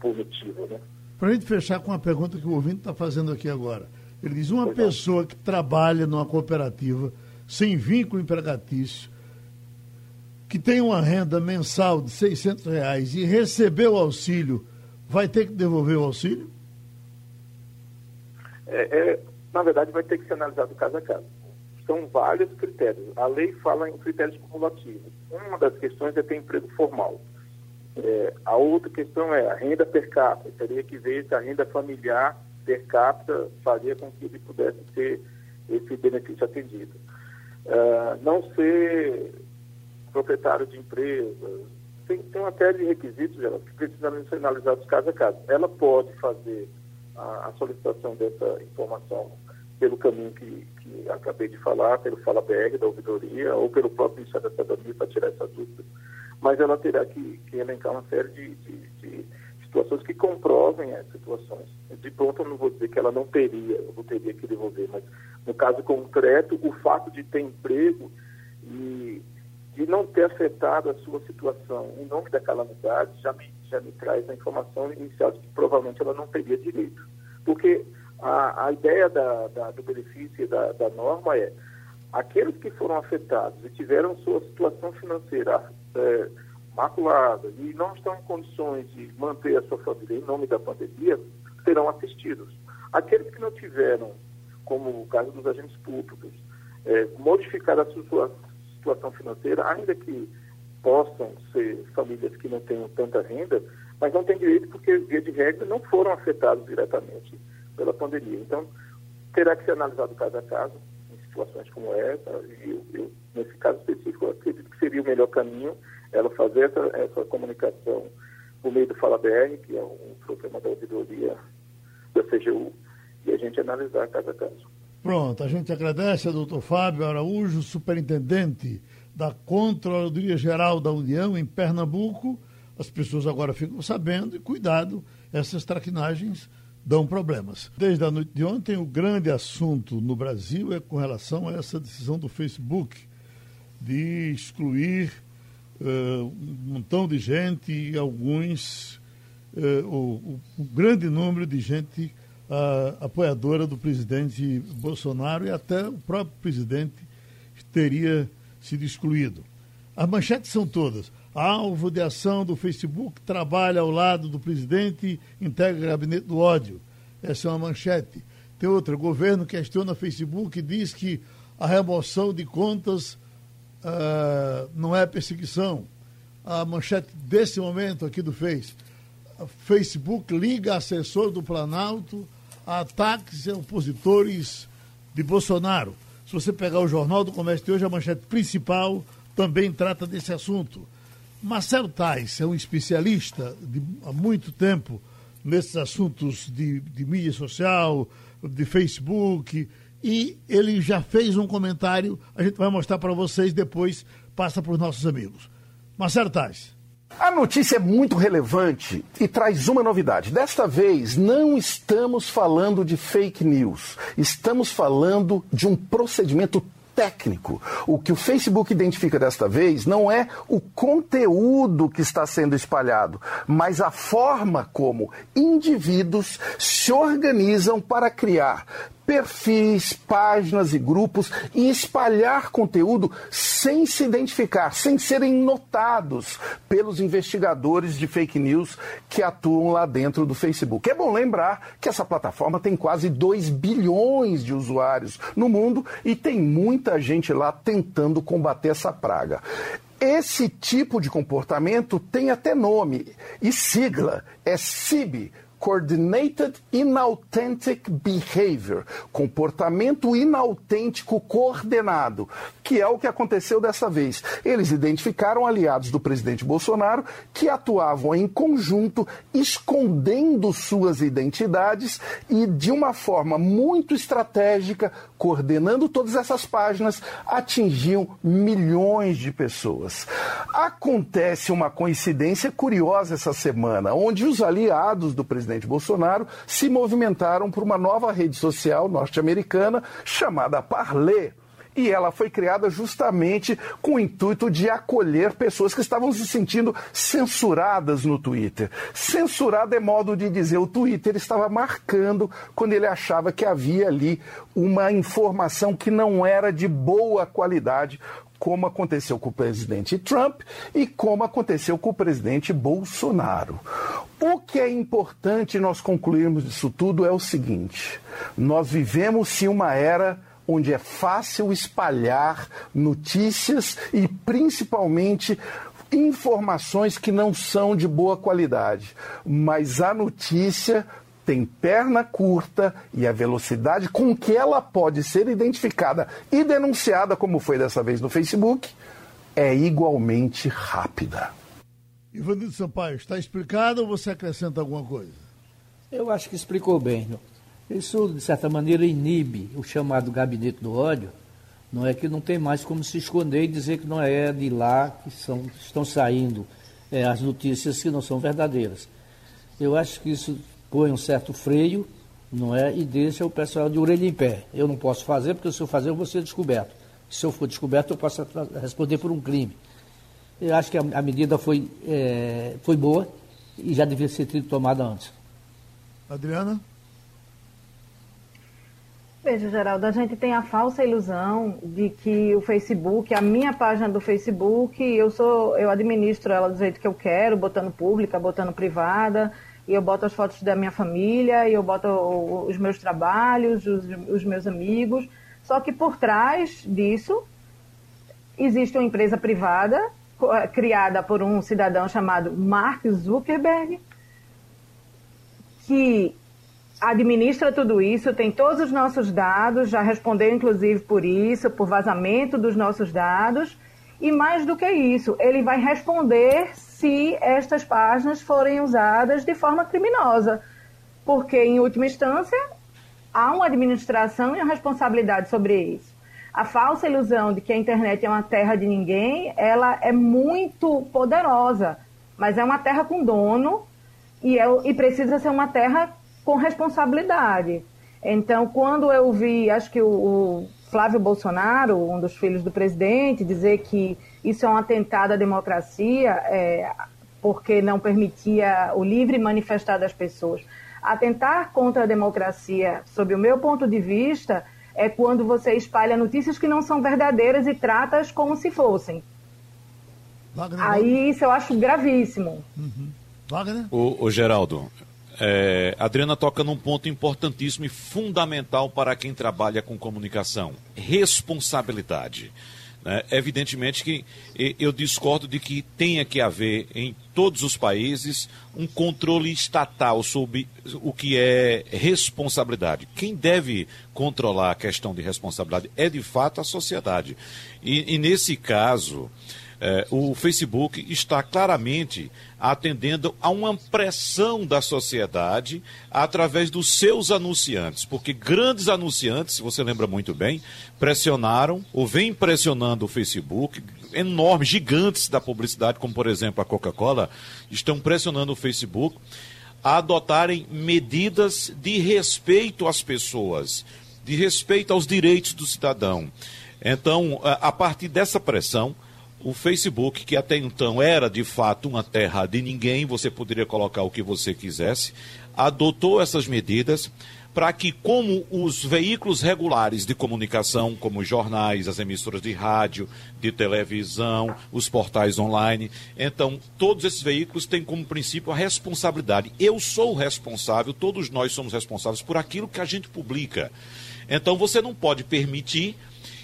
punitiva, né? Para a gente fechar com uma pergunta que o ouvinte está fazendo aqui agora. Ele diz: uma pois pessoa que trabalha numa cooperativa sem vínculo empregatício que tem uma renda mensal de 600 reais e recebeu o auxílio, vai ter que devolver o auxílio? É, é, na verdade, vai ter que ser analisado caso a caso. São vários critérios. A lei fala em critérios cumulativos. Uma das questões é ter emprego formal. É, a outra questão é a renda per capita. Teria que ver se a renda familiar per capita faria com que ele pudesse ter esse benefício atendido. Uh, não ser proprietário de empresas. Tem, tem uma série de requisitos, Geraldo, que precisam ser analisados caso a caso. Ela pode fazer a, a solicitação dessa informação pelo caminho que, que acabei de falar, pelo Fala BR da ouvidoria, ou pelo próprio Ministério da Cidadania para tirar essa dúvida. Mas ela terá que, que elencar uma série de, de, de, situações que comprovem as situações. De pronto, eu não vou dizer que ela não teria, eu não teria que devolver, mas no caso concreto, o fato de ter emprego e de não ter afetado a sua situação em nome da calamidade já me, já me traz a informação inicial de que provavelmente ela não teria direito. Porque a, a ideia da, da, do benefício e da, da norma é aqueles que foram afetados e tiveram sua situação financeira é, maculada e não estão em condições de manter a sua família em nome da pandemia, serão assistidos. Aqueles que não tiveram, como o caso dos agentes públicos, é, modificar a sua situação financeira, ainda que possam ser famílias que não tenham tanta renda, mas não têm direito porque, via de regra, não foram afetados diretamente pela pandemia. Então, terá que ser analisado caso a caso, em situações como essa, e eu, eu, nesse caso específico, eu acredito que seria o melhor caminho ela fazer essa, essa comunicação por meio do Fala BR, que é um programa da ouvidoria da CGU, e a gente analisar caso a caso. Pronto, a gente agradece ao doutor Fábio Araújo, superintendente da Controladoria Geral da União em Pernambuco. As pessoas agora ficam sabendo e cuidado, essas traquinagens dão problemas. Desde a noite de ontem, o grande assunto no Brasil é com relação a essa decisão do Facebook de excluir uh, um montão de gente e alguns, uh, o, o, grande número de gente uh, apoiadora do presidente Bolsonaro e até o próprio presidente teria sido excluído. As manchetes são todas. Alvo de ação do Facebook trabalha ao lado do presidente integra o gabinete do ódio. Essa é uma manchete. Tem outra. Governo questiona Facebook e diz que a remoção de contas uh, não é perseguição. A manchete desse momento aqui do Face. Facebook liga assessor do Planalto ataques a opositores de Bolsonaro. Se você pegar o Jornal do Comércio de hoje, a manchete principal também trata desse assunto. Marcelo Tais é um especialista de, há muito tempo nesses assuntos de, de mídia social, de Facebook, e ele já fez um comentário, a gente vai mostrar para vocês depois, passa para os nossos amigos. Marcelo Tais. A notícia é muito relevante e traz uma novidade. Desta vez, não estamos falando de fake news, estamos falando de um procedimento técnico. O que o Facebook identifica desta vez não é o conteúdo que está sendo espalhado, mas a forma como indivíduos se organizam para criar perfis, páginas e grupos e espalhar conteúdo sem se identificar, sem serem notados pelos investigadores de fake news que atuam lá dentro do Facebook. É bom lembrar que essa plataforma tem quase 2 bilhões de usuários no mundo e tem muita gente lá tentando combater essa praga. Esse tipo de comportamento tem até nome e sigla, é CIB Coordinated Inauthentic Behavior, comportamento inautêntico coordenado, que é o que aconteceu dessa vez. Eles identificaram aliados do presidente Bolsonaro que atuavam em conjunto, escondendo suas identidades e de uma forma muito estratégica, coordenando todas essas páginas, atingiam milhões de pessoas. Acontece uma coincidência curiosa essa semana, onde os aliados do presidente presidente Bolsonaro se movimentaram por uma nova rede social norte-americana chamada Parler e ela foi criada justamente com o intuito de acolher pessoas que estavam se sentindo censuradas no Twitter. Censurada é modo de dizer, o Twitter estava marcando quando ele achava que havia ali uma informação que não era de boa qualidade, como aconteceu com o presidente Trump e como aconteceu com o presidente Bolsonaro. O que é importante nós concluirmos disso tudo é o seguinte: nós vivemos em uma era onde é fácil espalhar notícias e principalmente informações que não são de boa qualidade, mas a notícia tem perna curta e a velocidade com que ela pode ser identificada e denunciada, como foi dessa vez no Facebook, é igualmente rápida. Ivanildo Sampaio, está explicado ou você acrescenta alguma coisa? Eu acho que explicou bem. Isso, de certa maneira, inibe o chamado gabinete do ódio. Não é que não tem mais como se esconder e dizer que não é de lá que são, estão saindo é, as notícias que não são verdadeiras. Eu acho que isso põe um certo freio, não é? E deixa o pessoal de orelha em pé. Eu não posso fazer, porque se eu fazer, eu vou ser descoberto. Se eu for descoberto, eu posso responder por um crime. Eu acho que a, a medida foi, é, foi boa e já devia ser tomada antes. Adriana? Veja, Geraldo, a gente tem a falsa ilusão de que o Facebook, a minha página do Facebook, eu sou, eu administro ela do jeito que eu quero, botando pública, botando privada, e eu boto as fotos da minha família, e eu boto os meus trabalhos, os, os meus amigos. Só que por trás disso existe uma empresa privada criada por um cidadão chamado Mark Zuckerberg, que administra tudo isso, tem todos os nossos dados, já respondeu inclusive por isso, por vazamento dos nossos dados. E mais do que isso, ele vai responder se estas páginas forem usadas de forma criminosa. Porque, em última instância, há uma administração e uma responsabilidade sobre isso. A falsa ilusão de que a internet é uma terra de ninguém, ela é muito poderosa, mas é uma terra com dono e, é, e precisa ser uma terra com responsabilidade. Então, quando eu vi, acho que o, o Flávio Bolsonaro, um dos filhos do presidente, dizer que isso é um atentado à democracia, é, porque não permitia o livre manifestar das pessoas. Atentar contra a democracia, sob o meu ponto de vista, é quando você espalha notícias que não são verdadeiras e trata-as como se fossem. Wagner, Aí isso eu acho gravíssimo. Uhum. Wagner? O, o Geraldo, é, Adriana toca num ponto importantíssimo e fundamental para quem trabalha com comunicação: responsabilidade. Né? Evidentemente que eu discordo de que tenha que haver em todos os países um controle estatal sobre o que é responsabilidade. Quem deve controlar a questão de responsabilidade é de fato a sociedade. E, e nesse caso, é, o Facebook está claramente atendendo a uma pressão da sociedade através dos seus anunciantes, porque grandes anunciantes, se você lembra muito bem, pressionaram ou vem pressionando o Facebook, enormes, gigantes da publicidade, como por exemplo a Coca-Cola, estão pressionando o Facebook a adotarem medidas de respeito às pessoas, de respeito aos direitos do cidadão. Então, a partir dessa pressão, o Facebook, que até então era de fato uma terra de ninguém, você poderia colocar o que você quisesse, adotou essas medidas para que, como os veículos regulares de comunicação, como os jornais, as emissoras de rádio, de televisão, os portais online, então todos esses veículos têm como princípio a responsabilidade. Eu sou responsável, todos nós somos responsáveis por aquilo que a gente publica. Então você não pode permitir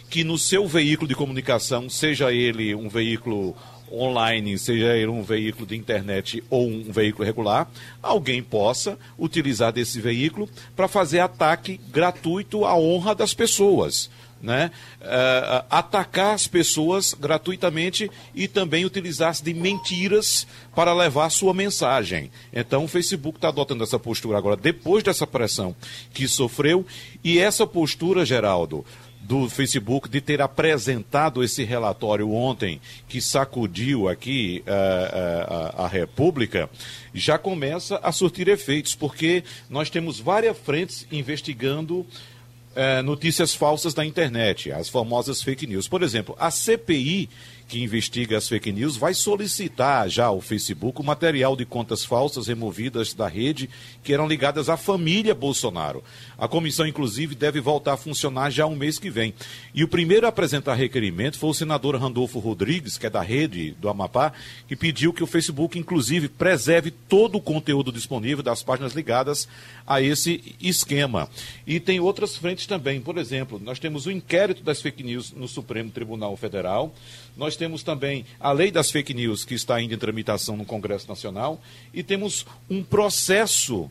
que no seu veículo de comunicação, seja ele um veículo online, seja ele um veículo de internet ou um veículo regular, alguém possa utilizar desse veículo para fazer ataque gratuito à honra das pessoas. Né? Uh, atacar as pessoas gratuitamente e também utilizar-se de mentiras para levar sua mensagem. Então o Facebook está adotando essa postura agora, depois dessa pressão que sofreu, e essa postura, Geraldo, do Facebook de ter apresentado esse relatório ontem, que sacudiu aqui uh, uh, a, a República, já começa a surtir efeitos, porque nós temos várias frentes investigando uh, notícias falsas da internet, as famosas fake news. Por exemplo, a CPI que investiga as fake news, vai solicitar já ao Facebook o material de contas falsas removidas da rede que eram ligadas à família Bolsonaro. A comissão, inclusive, deve voltar a funcionar já um mês que vem. E o primeiro a apresentar requerimento foi o senador Randolfo Rodrigues, que é da rede do Amapá, que pediu que o Facebook, inclusive, preserve todo o conteúdo disponível das páginas ligadas a esse esquema. E tem outras frentes também. Por exemplo, nós temos o inquérito das fake news no Supremo Tribunal Federal. Nós temos também a lei das fake news, que está ainda em tramitação no Congresso Nacional, e temos um processo,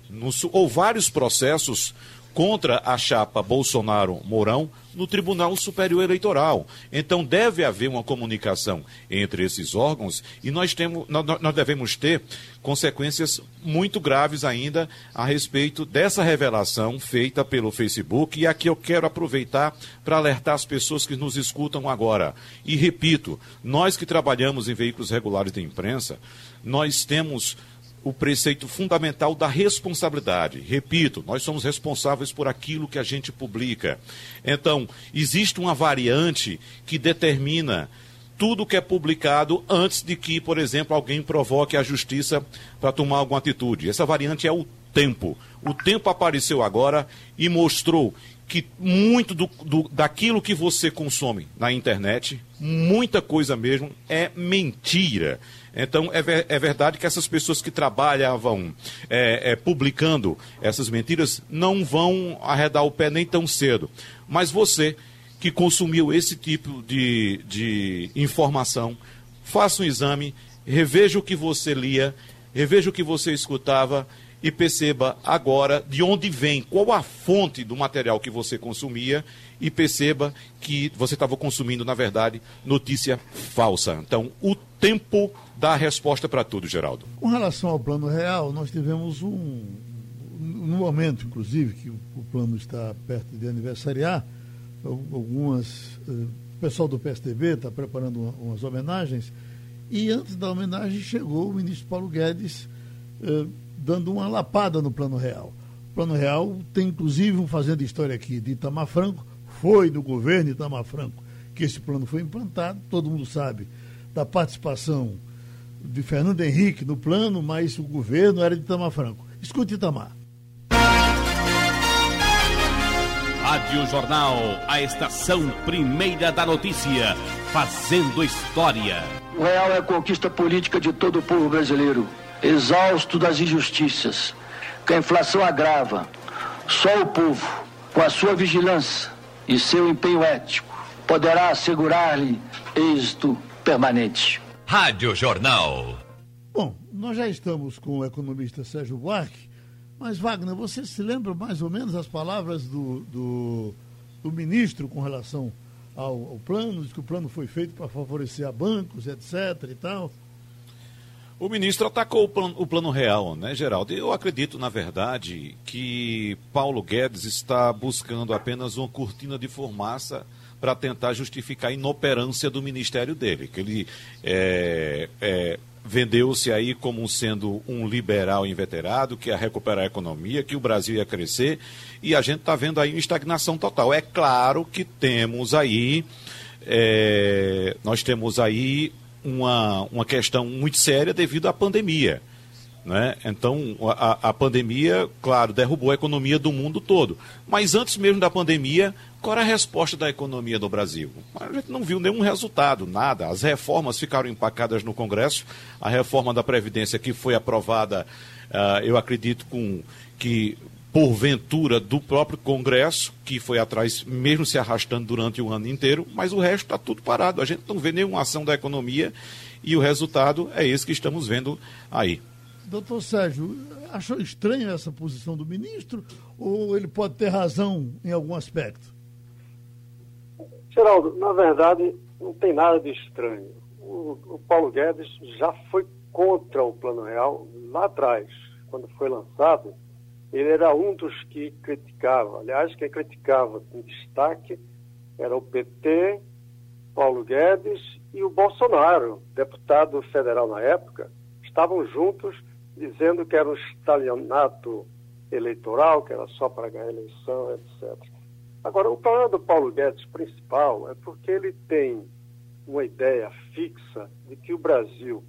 ou vários processos contra a chapa Bolsonaro-Mourão no Tribunal Superior Eleitoral. Então deve haver uma comunicação entre esses órgãos e nós, temos, nós, devemos ter consequências muito graves ainda a respeito dessa revelação feita pelo Facebook. E aqui eu quero aproveitar para alertar as pessoas que nos escutam agora. E repito, nós que trabalhamos em veículos regulares de imprensa, nós temos o preceito fundamental da responsabilidade. Repito, nós somos responsáveis por aquilo que a gente publica. Então, existe uma variante que determina tudo que é publicado antes de que, por exemplo, alguém provoque a justiça para tomar alguma atitude. Essa variante é o tempo. O tempo apareceu agora e mostrou que muito do, do, daquilo que você consome na internet, muita coisa mesmo, é mentira. Então, é, ver, é verdade que essas pessoas que trabalhavam é, é, publicando essas mentiras não vão arredar o pé nem tão cedo. Mas você que consumiu esse tipo de, de informação, faça um exame, reveja o que você lia, reveja o que você escutava e perceba agora de onde vem, qual a fonte do material que você consumia e perceba que você estava consumindo, na verdade, notícia falsa. Então, o tempo dá a resposta para tudo, Geraldo. Com relação ao plano real, nós tivemos um, no momento, inclusive, que o plano está perto de aniversariar, algumas. Eh, o pessoal do PSDB está preparando umas homenagens, e antes da homenagem chegou o ministro Paulo Guedes eh, dando uma lapada no Plano Real. O Plano Real tem inclusive um fazendo história aqui de Itamar Franco, foi do governo Itamar Franco que esse plano foi implantado, todo mundo sabe da participação de Fernando Henrique no plano, mas o governo era de Itamar Franco. Escute Itamar. Rádio Jornal, a estação primeira da notícia, fazendo história. O real é a conquista política de todo o povo brasileiro, exausto das injustiças, que a inflação agrava. Só o povo, com a sua vigilância e seu empenho ético, poderá assegurar-lhe êxito permanente. Rádio Jornal. Bom, nós já estamos com o economista Sérgio Buarque mas, Wagner, você se lembra mais ou menos as palavras do, do, do ministro com relação ao, ao, plano? Diz que o plano foi feito para favorecer a bancos, etc. e tal. O ministro atacou o plano, o plano, real, né, Geraldo? Eu acredito, na verdade, que Paulo Guedes está buscando apenas uma cortina de fumaça para tentar justificar a inoperância do ministério dele. Que ele é, é, vendeu-se aí como sendo um liberal inveterado, que ia recuperar a economia, que o Brasil ia crescer, e a gente está vendo aí uma estagnação total. É claro que temos aí, é, nós temos aí uma, uma questão muito séria devido à pandemia. Né? Então, a, a pandemia, claro, derrubou a economia do mundo todo. Mas antes mesmo da pandemia, qual era a resposta da economia do Brasil? A gente não viu nenhum resultado, nada. As reformas ficaram empacadas no Congresso. A reforma da Previdência que foi aprovada, uh, eu acredito com, que porventura do próprio Congresso, que foi atrás, mesmo se arrastando durante o ano inteiro, mas o resto está tudo parado. A gente não vê nenhuma ação da economia e o resultado é esse que estamos vendo aí. Doutor Sérgio, achou estranha essa posição do ministro ou ele pode ter razão em algum aspecto? Geraldo, na verdade, não tem nada de estranho. O, o, Paulo Guedes já foi contra o Plano Real lá atrás, quando foi lançado. Ele era um dos que criticava. Aliás, quem criticava com destaque era o PT, Paulo Guedes e o Bolsonaro, deputado federal na época, estavam juntos dizendo que era um estalionato eleitoral, que era só para ganhar eleição, etc. Agora, o problema do Paulo Guedes principal é porque ele tem uma ideia fixa de que o Brasil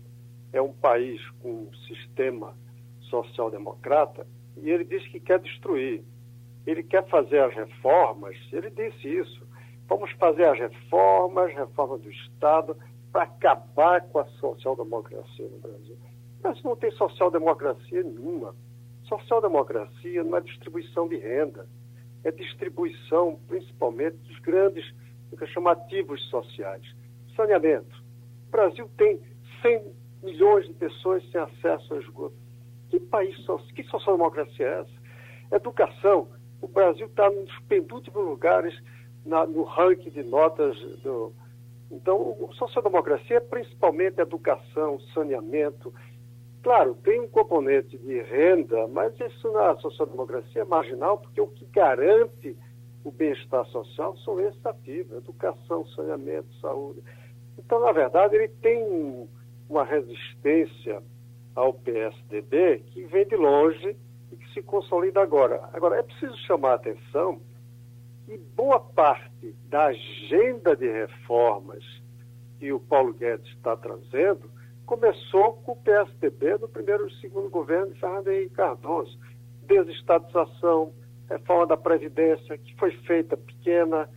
é um país com um sistema social-democrata e ele diz que quer destruir. Ele quer fazer as reformas, ele disse isso. Vamos fazer as reformas, reforma do Estado, para acabar com a social-democracia no Brasil. Brasil não tem social-democracia nenhuma. Social-democracia não é distribuição de renda é distribuição, principalmente, dos grandes, o que chama ativos sociais. Saneamento. O Brasil tem 100 milhões de pessoas sem acesso a esgoto. Que país, que social-democracia é essa? Educação. O Brasil está nos penúltimos lugares na, no ranking de notas do. Então, social-democracia é principalmente educação, saneamento, Claro, tem um componente de renda, mas isso na social-democracia é marginal, porque o que garante o bem-estar social são esses ativos, educação, saneamento, saúde. Então, na verdade, ele tem uma resistência ao PSDB que vem de longe e que se consolida agora. Agora, é preciso chamar a atenção que boa parte da agenda de reformas que o Paulo Guedes está trazendo começou com o PSDB no primeiro e segundo governo de Fernando Henrique Cardoso. Desestatização, reforma da Previdência, que foi feita pequena,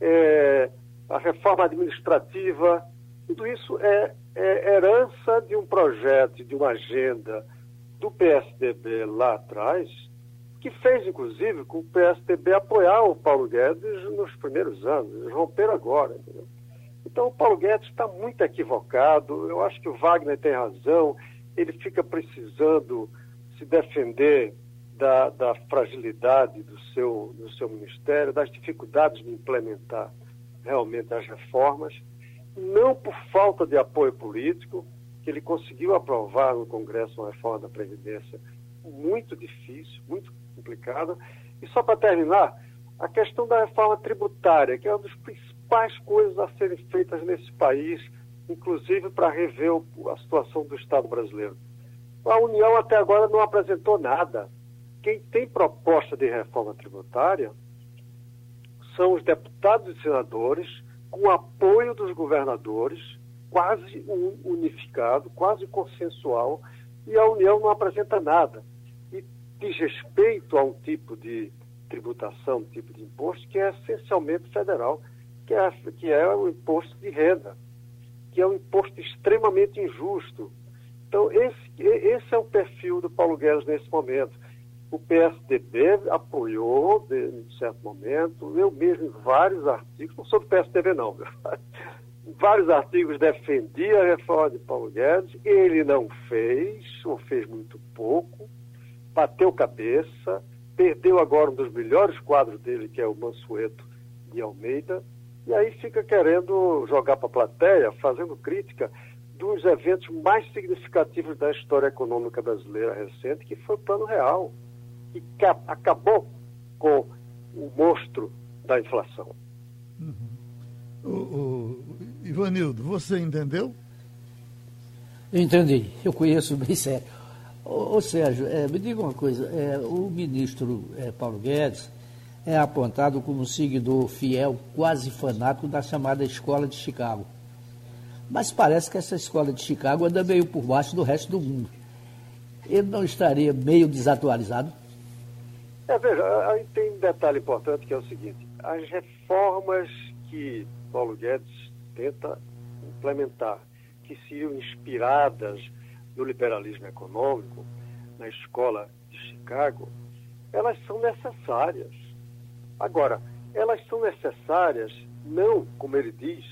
é, a reforma administrativa, tudo isso é, é herança de um projeto, de uma agenda do PSDB lá atrás, que fez, inclusive, com o PSDB apoiar o Paulo Guedes nos primeiros anos. Eles romperam agora. Entendeu? Então, o Paulo Guedes está muito equivocado. Eu acho que o Wagner tem razão. Ele fica precisando se defender da, da fragilidade do seu, do seu ministério, das dificuldades de implementar realmente as reformas, não por falta de apoio político, que ele conseguiu aprovar no Congresso uma reforma da Previdência muito difícil, muito complicada. E só para terminar, a questão da reforma tributária, que é uma das principais coisas a serem feitas nesse país, inclusive para rever a situação do Estado brasileiro. A União até agora não apresentou nada. Quem tem proposta de reforma tributária são os deputados e senadores, com apoio dos governadores, quase unificado, quase consensual, e a União não apresenta nada. E diz respeito a um tipo de tributação, um tipo de imposto que é essencialmente federal, que é, que é o imposto de renda, que é um imposto extremamente injusto. Então, esse, esse é o perfil do Paulo Guedes nesse momento. O PSDB apoiou, em certo momento, eu mesmo em vários artigos, não sou do PSDB não, em vários artigos defendi a reforma de Paulo Guedes, ele não fez, ou fez muito pouco, bateu cabeça, perdeu agora um dos melhores quadros dele, que é o Mansueto de Almeida, e aí fica querendo jogar para a plateia, fazendo crítica dos eventos mais significativos da história econômica brasileira recente, que foi o Plano Real, que acabou com o monstro da inflação. Uhum. O, o, Ivanildo, você entendeu? Eu entendi, eu conheço bem sério. Ô, ô Sérgio, é, me diga uma coisa, é, o ministro é, Paulo Guedes é apontado como seguidor fiel, quase fanático da chamada Escola de Chicago. Mas parece que essa escola de Chicago anda meio por baixo do resto do mundo. Ele não estaria meio desatualizado? É, veja, tem um detalhe importante que é o seguinte: as reformas que Paulo Guedes tenta implementar, que seriam inspiradas no liberalismo econômico, na escola de Chicago, elas são necessárias. Agora, elas são necessárias não, como ele diz,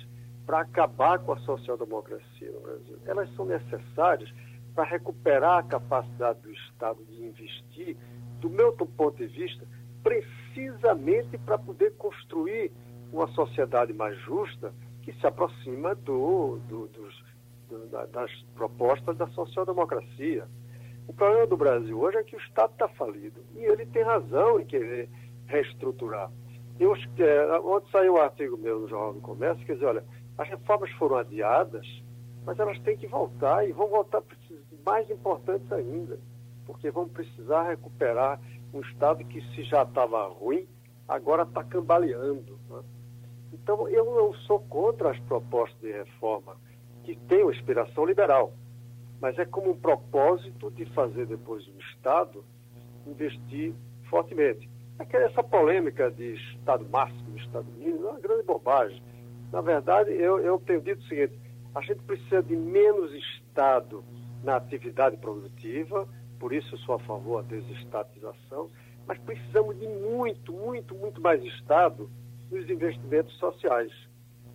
para acabar com a social-democracia no Brasil. Elas são necessárias para recuperar a capacidade do Estado de investir, do meu ponto de vista, precisamente para poder construir uma sociedade mais justa que se aproxima do, do, dos, do, das propostas da social-democracia. O problema do Brasil hoje é que o Estado está falido e ele tem razão em querer reestruturar. Eu, é, ontem saiu um artigo meu no Jornal do Comércio que diz, olha, as reformas foram adiadas, mas elas têm que voltar e vão voltar mais importantes ainda, porque vão precisar recuperar um Estado que, se já estava ruim, agora está cambaleando. Né? Então, eu não sou contra as propostas de reforma que tenham inspiração liberal, mas é como um propósito de fazer depois o Estado investir fortemente. Essa polêmica de Estado máximo, Estado mínimo, é uma grande bobagem. Na verdade, eu, eu tenho dito o seguinte: a gente precisa de menos Estado na atividade produtiva, por isso eu sou a favor da desestatização, mas precisamos de muito, muito, muito mais Estado nos investimentos sociais,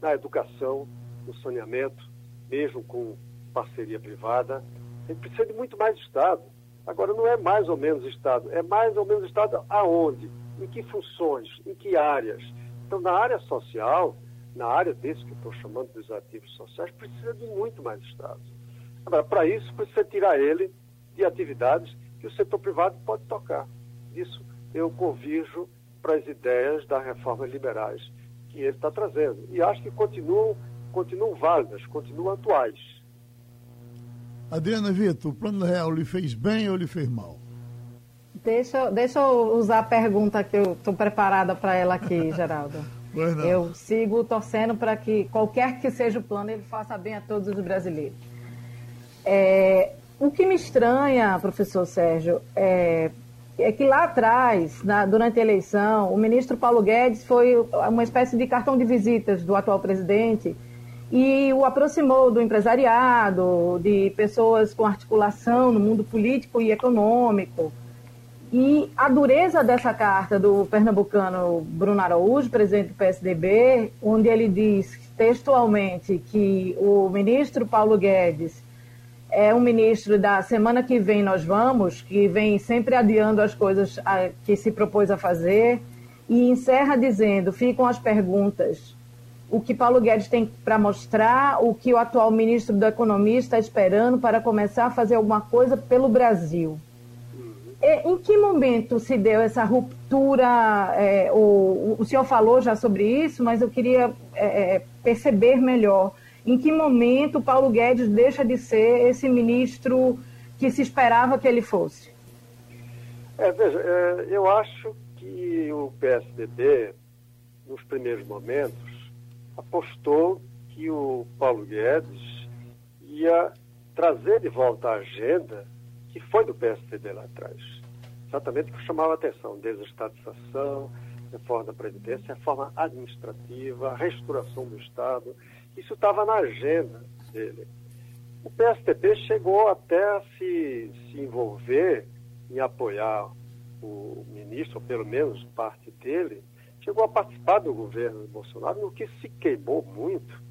na educação, no saneamento, mesmo com parceria privada. A gente precisa de muito mais Estado. Agora, não é mais ou menos Estado, é mais ou menos Estado aonde? Em que funções? Em que áreas? Então, na área social, na área desse que eu estou chamando dos ativos sociais, precisa de muito mais Estado. Agora, para isso, precisa tirar ele de atividades que o setor privado pode tocar. Isso eu convirjo para as ideias das reformas liberais que ele está trazendo. E acho que continuam, continuam válidas, continuam atuais. Adriana Vitor, o Plano Real lhe fez bem ou lhe fez mal? Deixa, deixa eu usar a pergunta que eu estou preparada para ela aqui, Geraldo. Eu sigo torcendo para que qualquer que seja o plano, ele faça bem a todos os brasileiros. É, o que me estranha, professor Sérgio, é, é que lá atrás, na, durante a eleição, o ministro Paulo Guedes foi uma espécie de cartão de visitas do atual presidente e o aproximou do empresariado, de pessoas com articulação no mundo político e econômico. E a dureza dessa carta do pernambucano Bruno Araújo, presidente do PSDB, onde ele diz textualmente que o ministro Paulo Guedes é um ministro da semana que vem nós vamos, que vem sempre adiando as coisas que se propôs a fazer, e encerra dizendo: ficam as perguntas. O que Paulo Guedes tem para mostrar, o que o atual ministro da Economia está esperando para começar a fazer alguma coisa pelo Brasil. E, em que momento se deu essa ruptura? É, o, o senhor falou já sobre isso, mas eu queria é, é perceber melhor em que momento Paulo Guedes deixa de ser esse ministro que se esperava que ele fosse? É, veja, é, eu acho que o PSDB, nos primeiros momentos, apostou que o Paulo Guedes ia trazer de volta a agenda que foi do PSDB lá atrás. Exatamente o que chamava a atenção: desestatização, reforma da Previdência, reforma administrativa, restauração do Estado. Isso estava na agenda dele. O PSDB chegou até a se, se envolver em apoiar o ministro, ou pelo menos parte dele, chegou a participar do governo Bolsonaro, no que se queimou muito.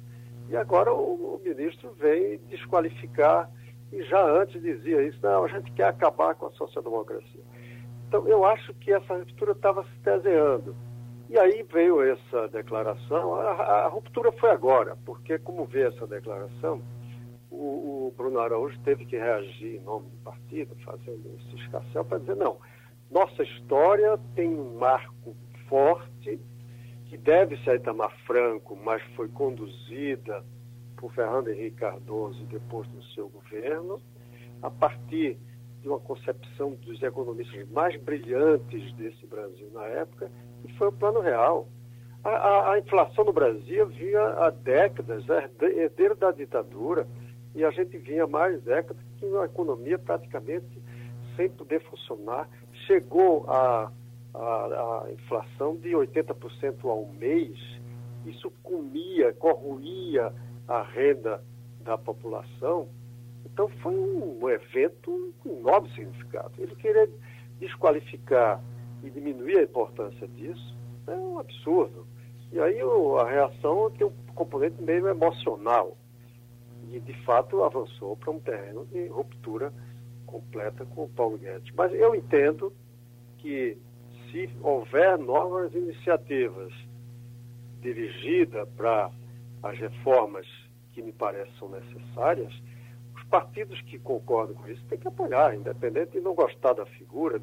E agora o, o ministro vem desqualificar, e já antes dizia isso, não, a gente quer acabar com a social-democracia. Então, eu acho que essa ruptura estava se desenhando. E aí veio essa declaração. A, a, ruptura foi agora, porque, como vê essa declaração, o, o, Bruno Araújo teve que reagir em nome do partido, fazendo esse escarcel, para dizer: não, nossa história tem um marco forte, que deve-se a Itamar Franco, mas foi conduzida por Fernando Henrique Cardoso depois do seu governo, a partir de uma concepção dos economistas mais brilhantes desse Brasil na época, e foi o Plano Real. A, a, a inflação no Brasil vinha há décadas, é herdeiro da ditadura, e a gente vinha mais décadas que uma economia praticamente sem poder funcionar. Chegou a, a, a inflação de 80% ao mês, isso comia, corroía a renda da população então foi um evento com enorme significado. Ele querer desqualificar e diminuir a importância disso é um absurdo. E aí o, a reação tem um componente meio emocional. E de fato avançou para um terreno de ruptura completa com o Paulo Guedes. Mas eu entendo que se houver novas iniciativas dirigidas para as reformas que me parecem necessárias, partidos que concordam com isso têm que apoiar, independente de não gostar da figura,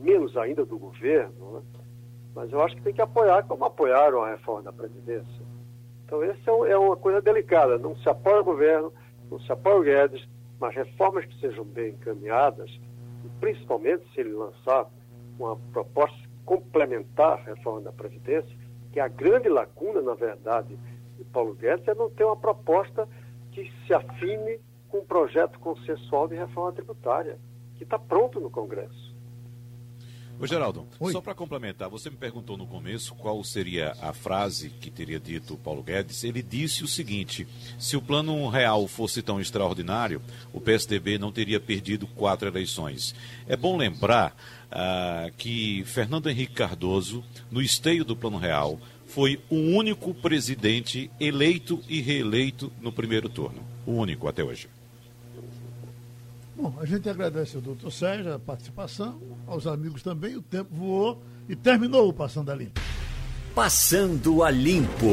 menos ainda do governo, né? mas eu acho que tem que apoiar como apoiaram a reforma da Previdência. Então, essa é, é uma coisa delicada. Não se apoia o governo, não se apoia o Guedes, mas reformas que sejam bem encaminhadas, e principalmente se ele lançar uma proposta complementar à reforma da Previdência, que é a grande lacuna, na verdade, de Paulo Guedes, é não ter uma proposta que se afine com um projeto consensual de reforma tributária, que está pronto no Congresso. Ô Geraldo, Oi. só para complementar, você me perguntou no começo qual seria a frase que teria dito Paulo Guedes. Ele disse o seguinte: se o plano real fosse tão extraordinário, o PSDB não teria perdido quatro eleições. É bom lembrar ah, que Fernando Henrique Cardoso, no esteio do plano real, foi o único presidente eleito e reeleito no primeiro turno. O único até hoje. Bom, a gente agradece ao doutor Sérgio a participação, aos amigos também, o tempo voou e terminou o Passando a Limpo. Passando a Limpo.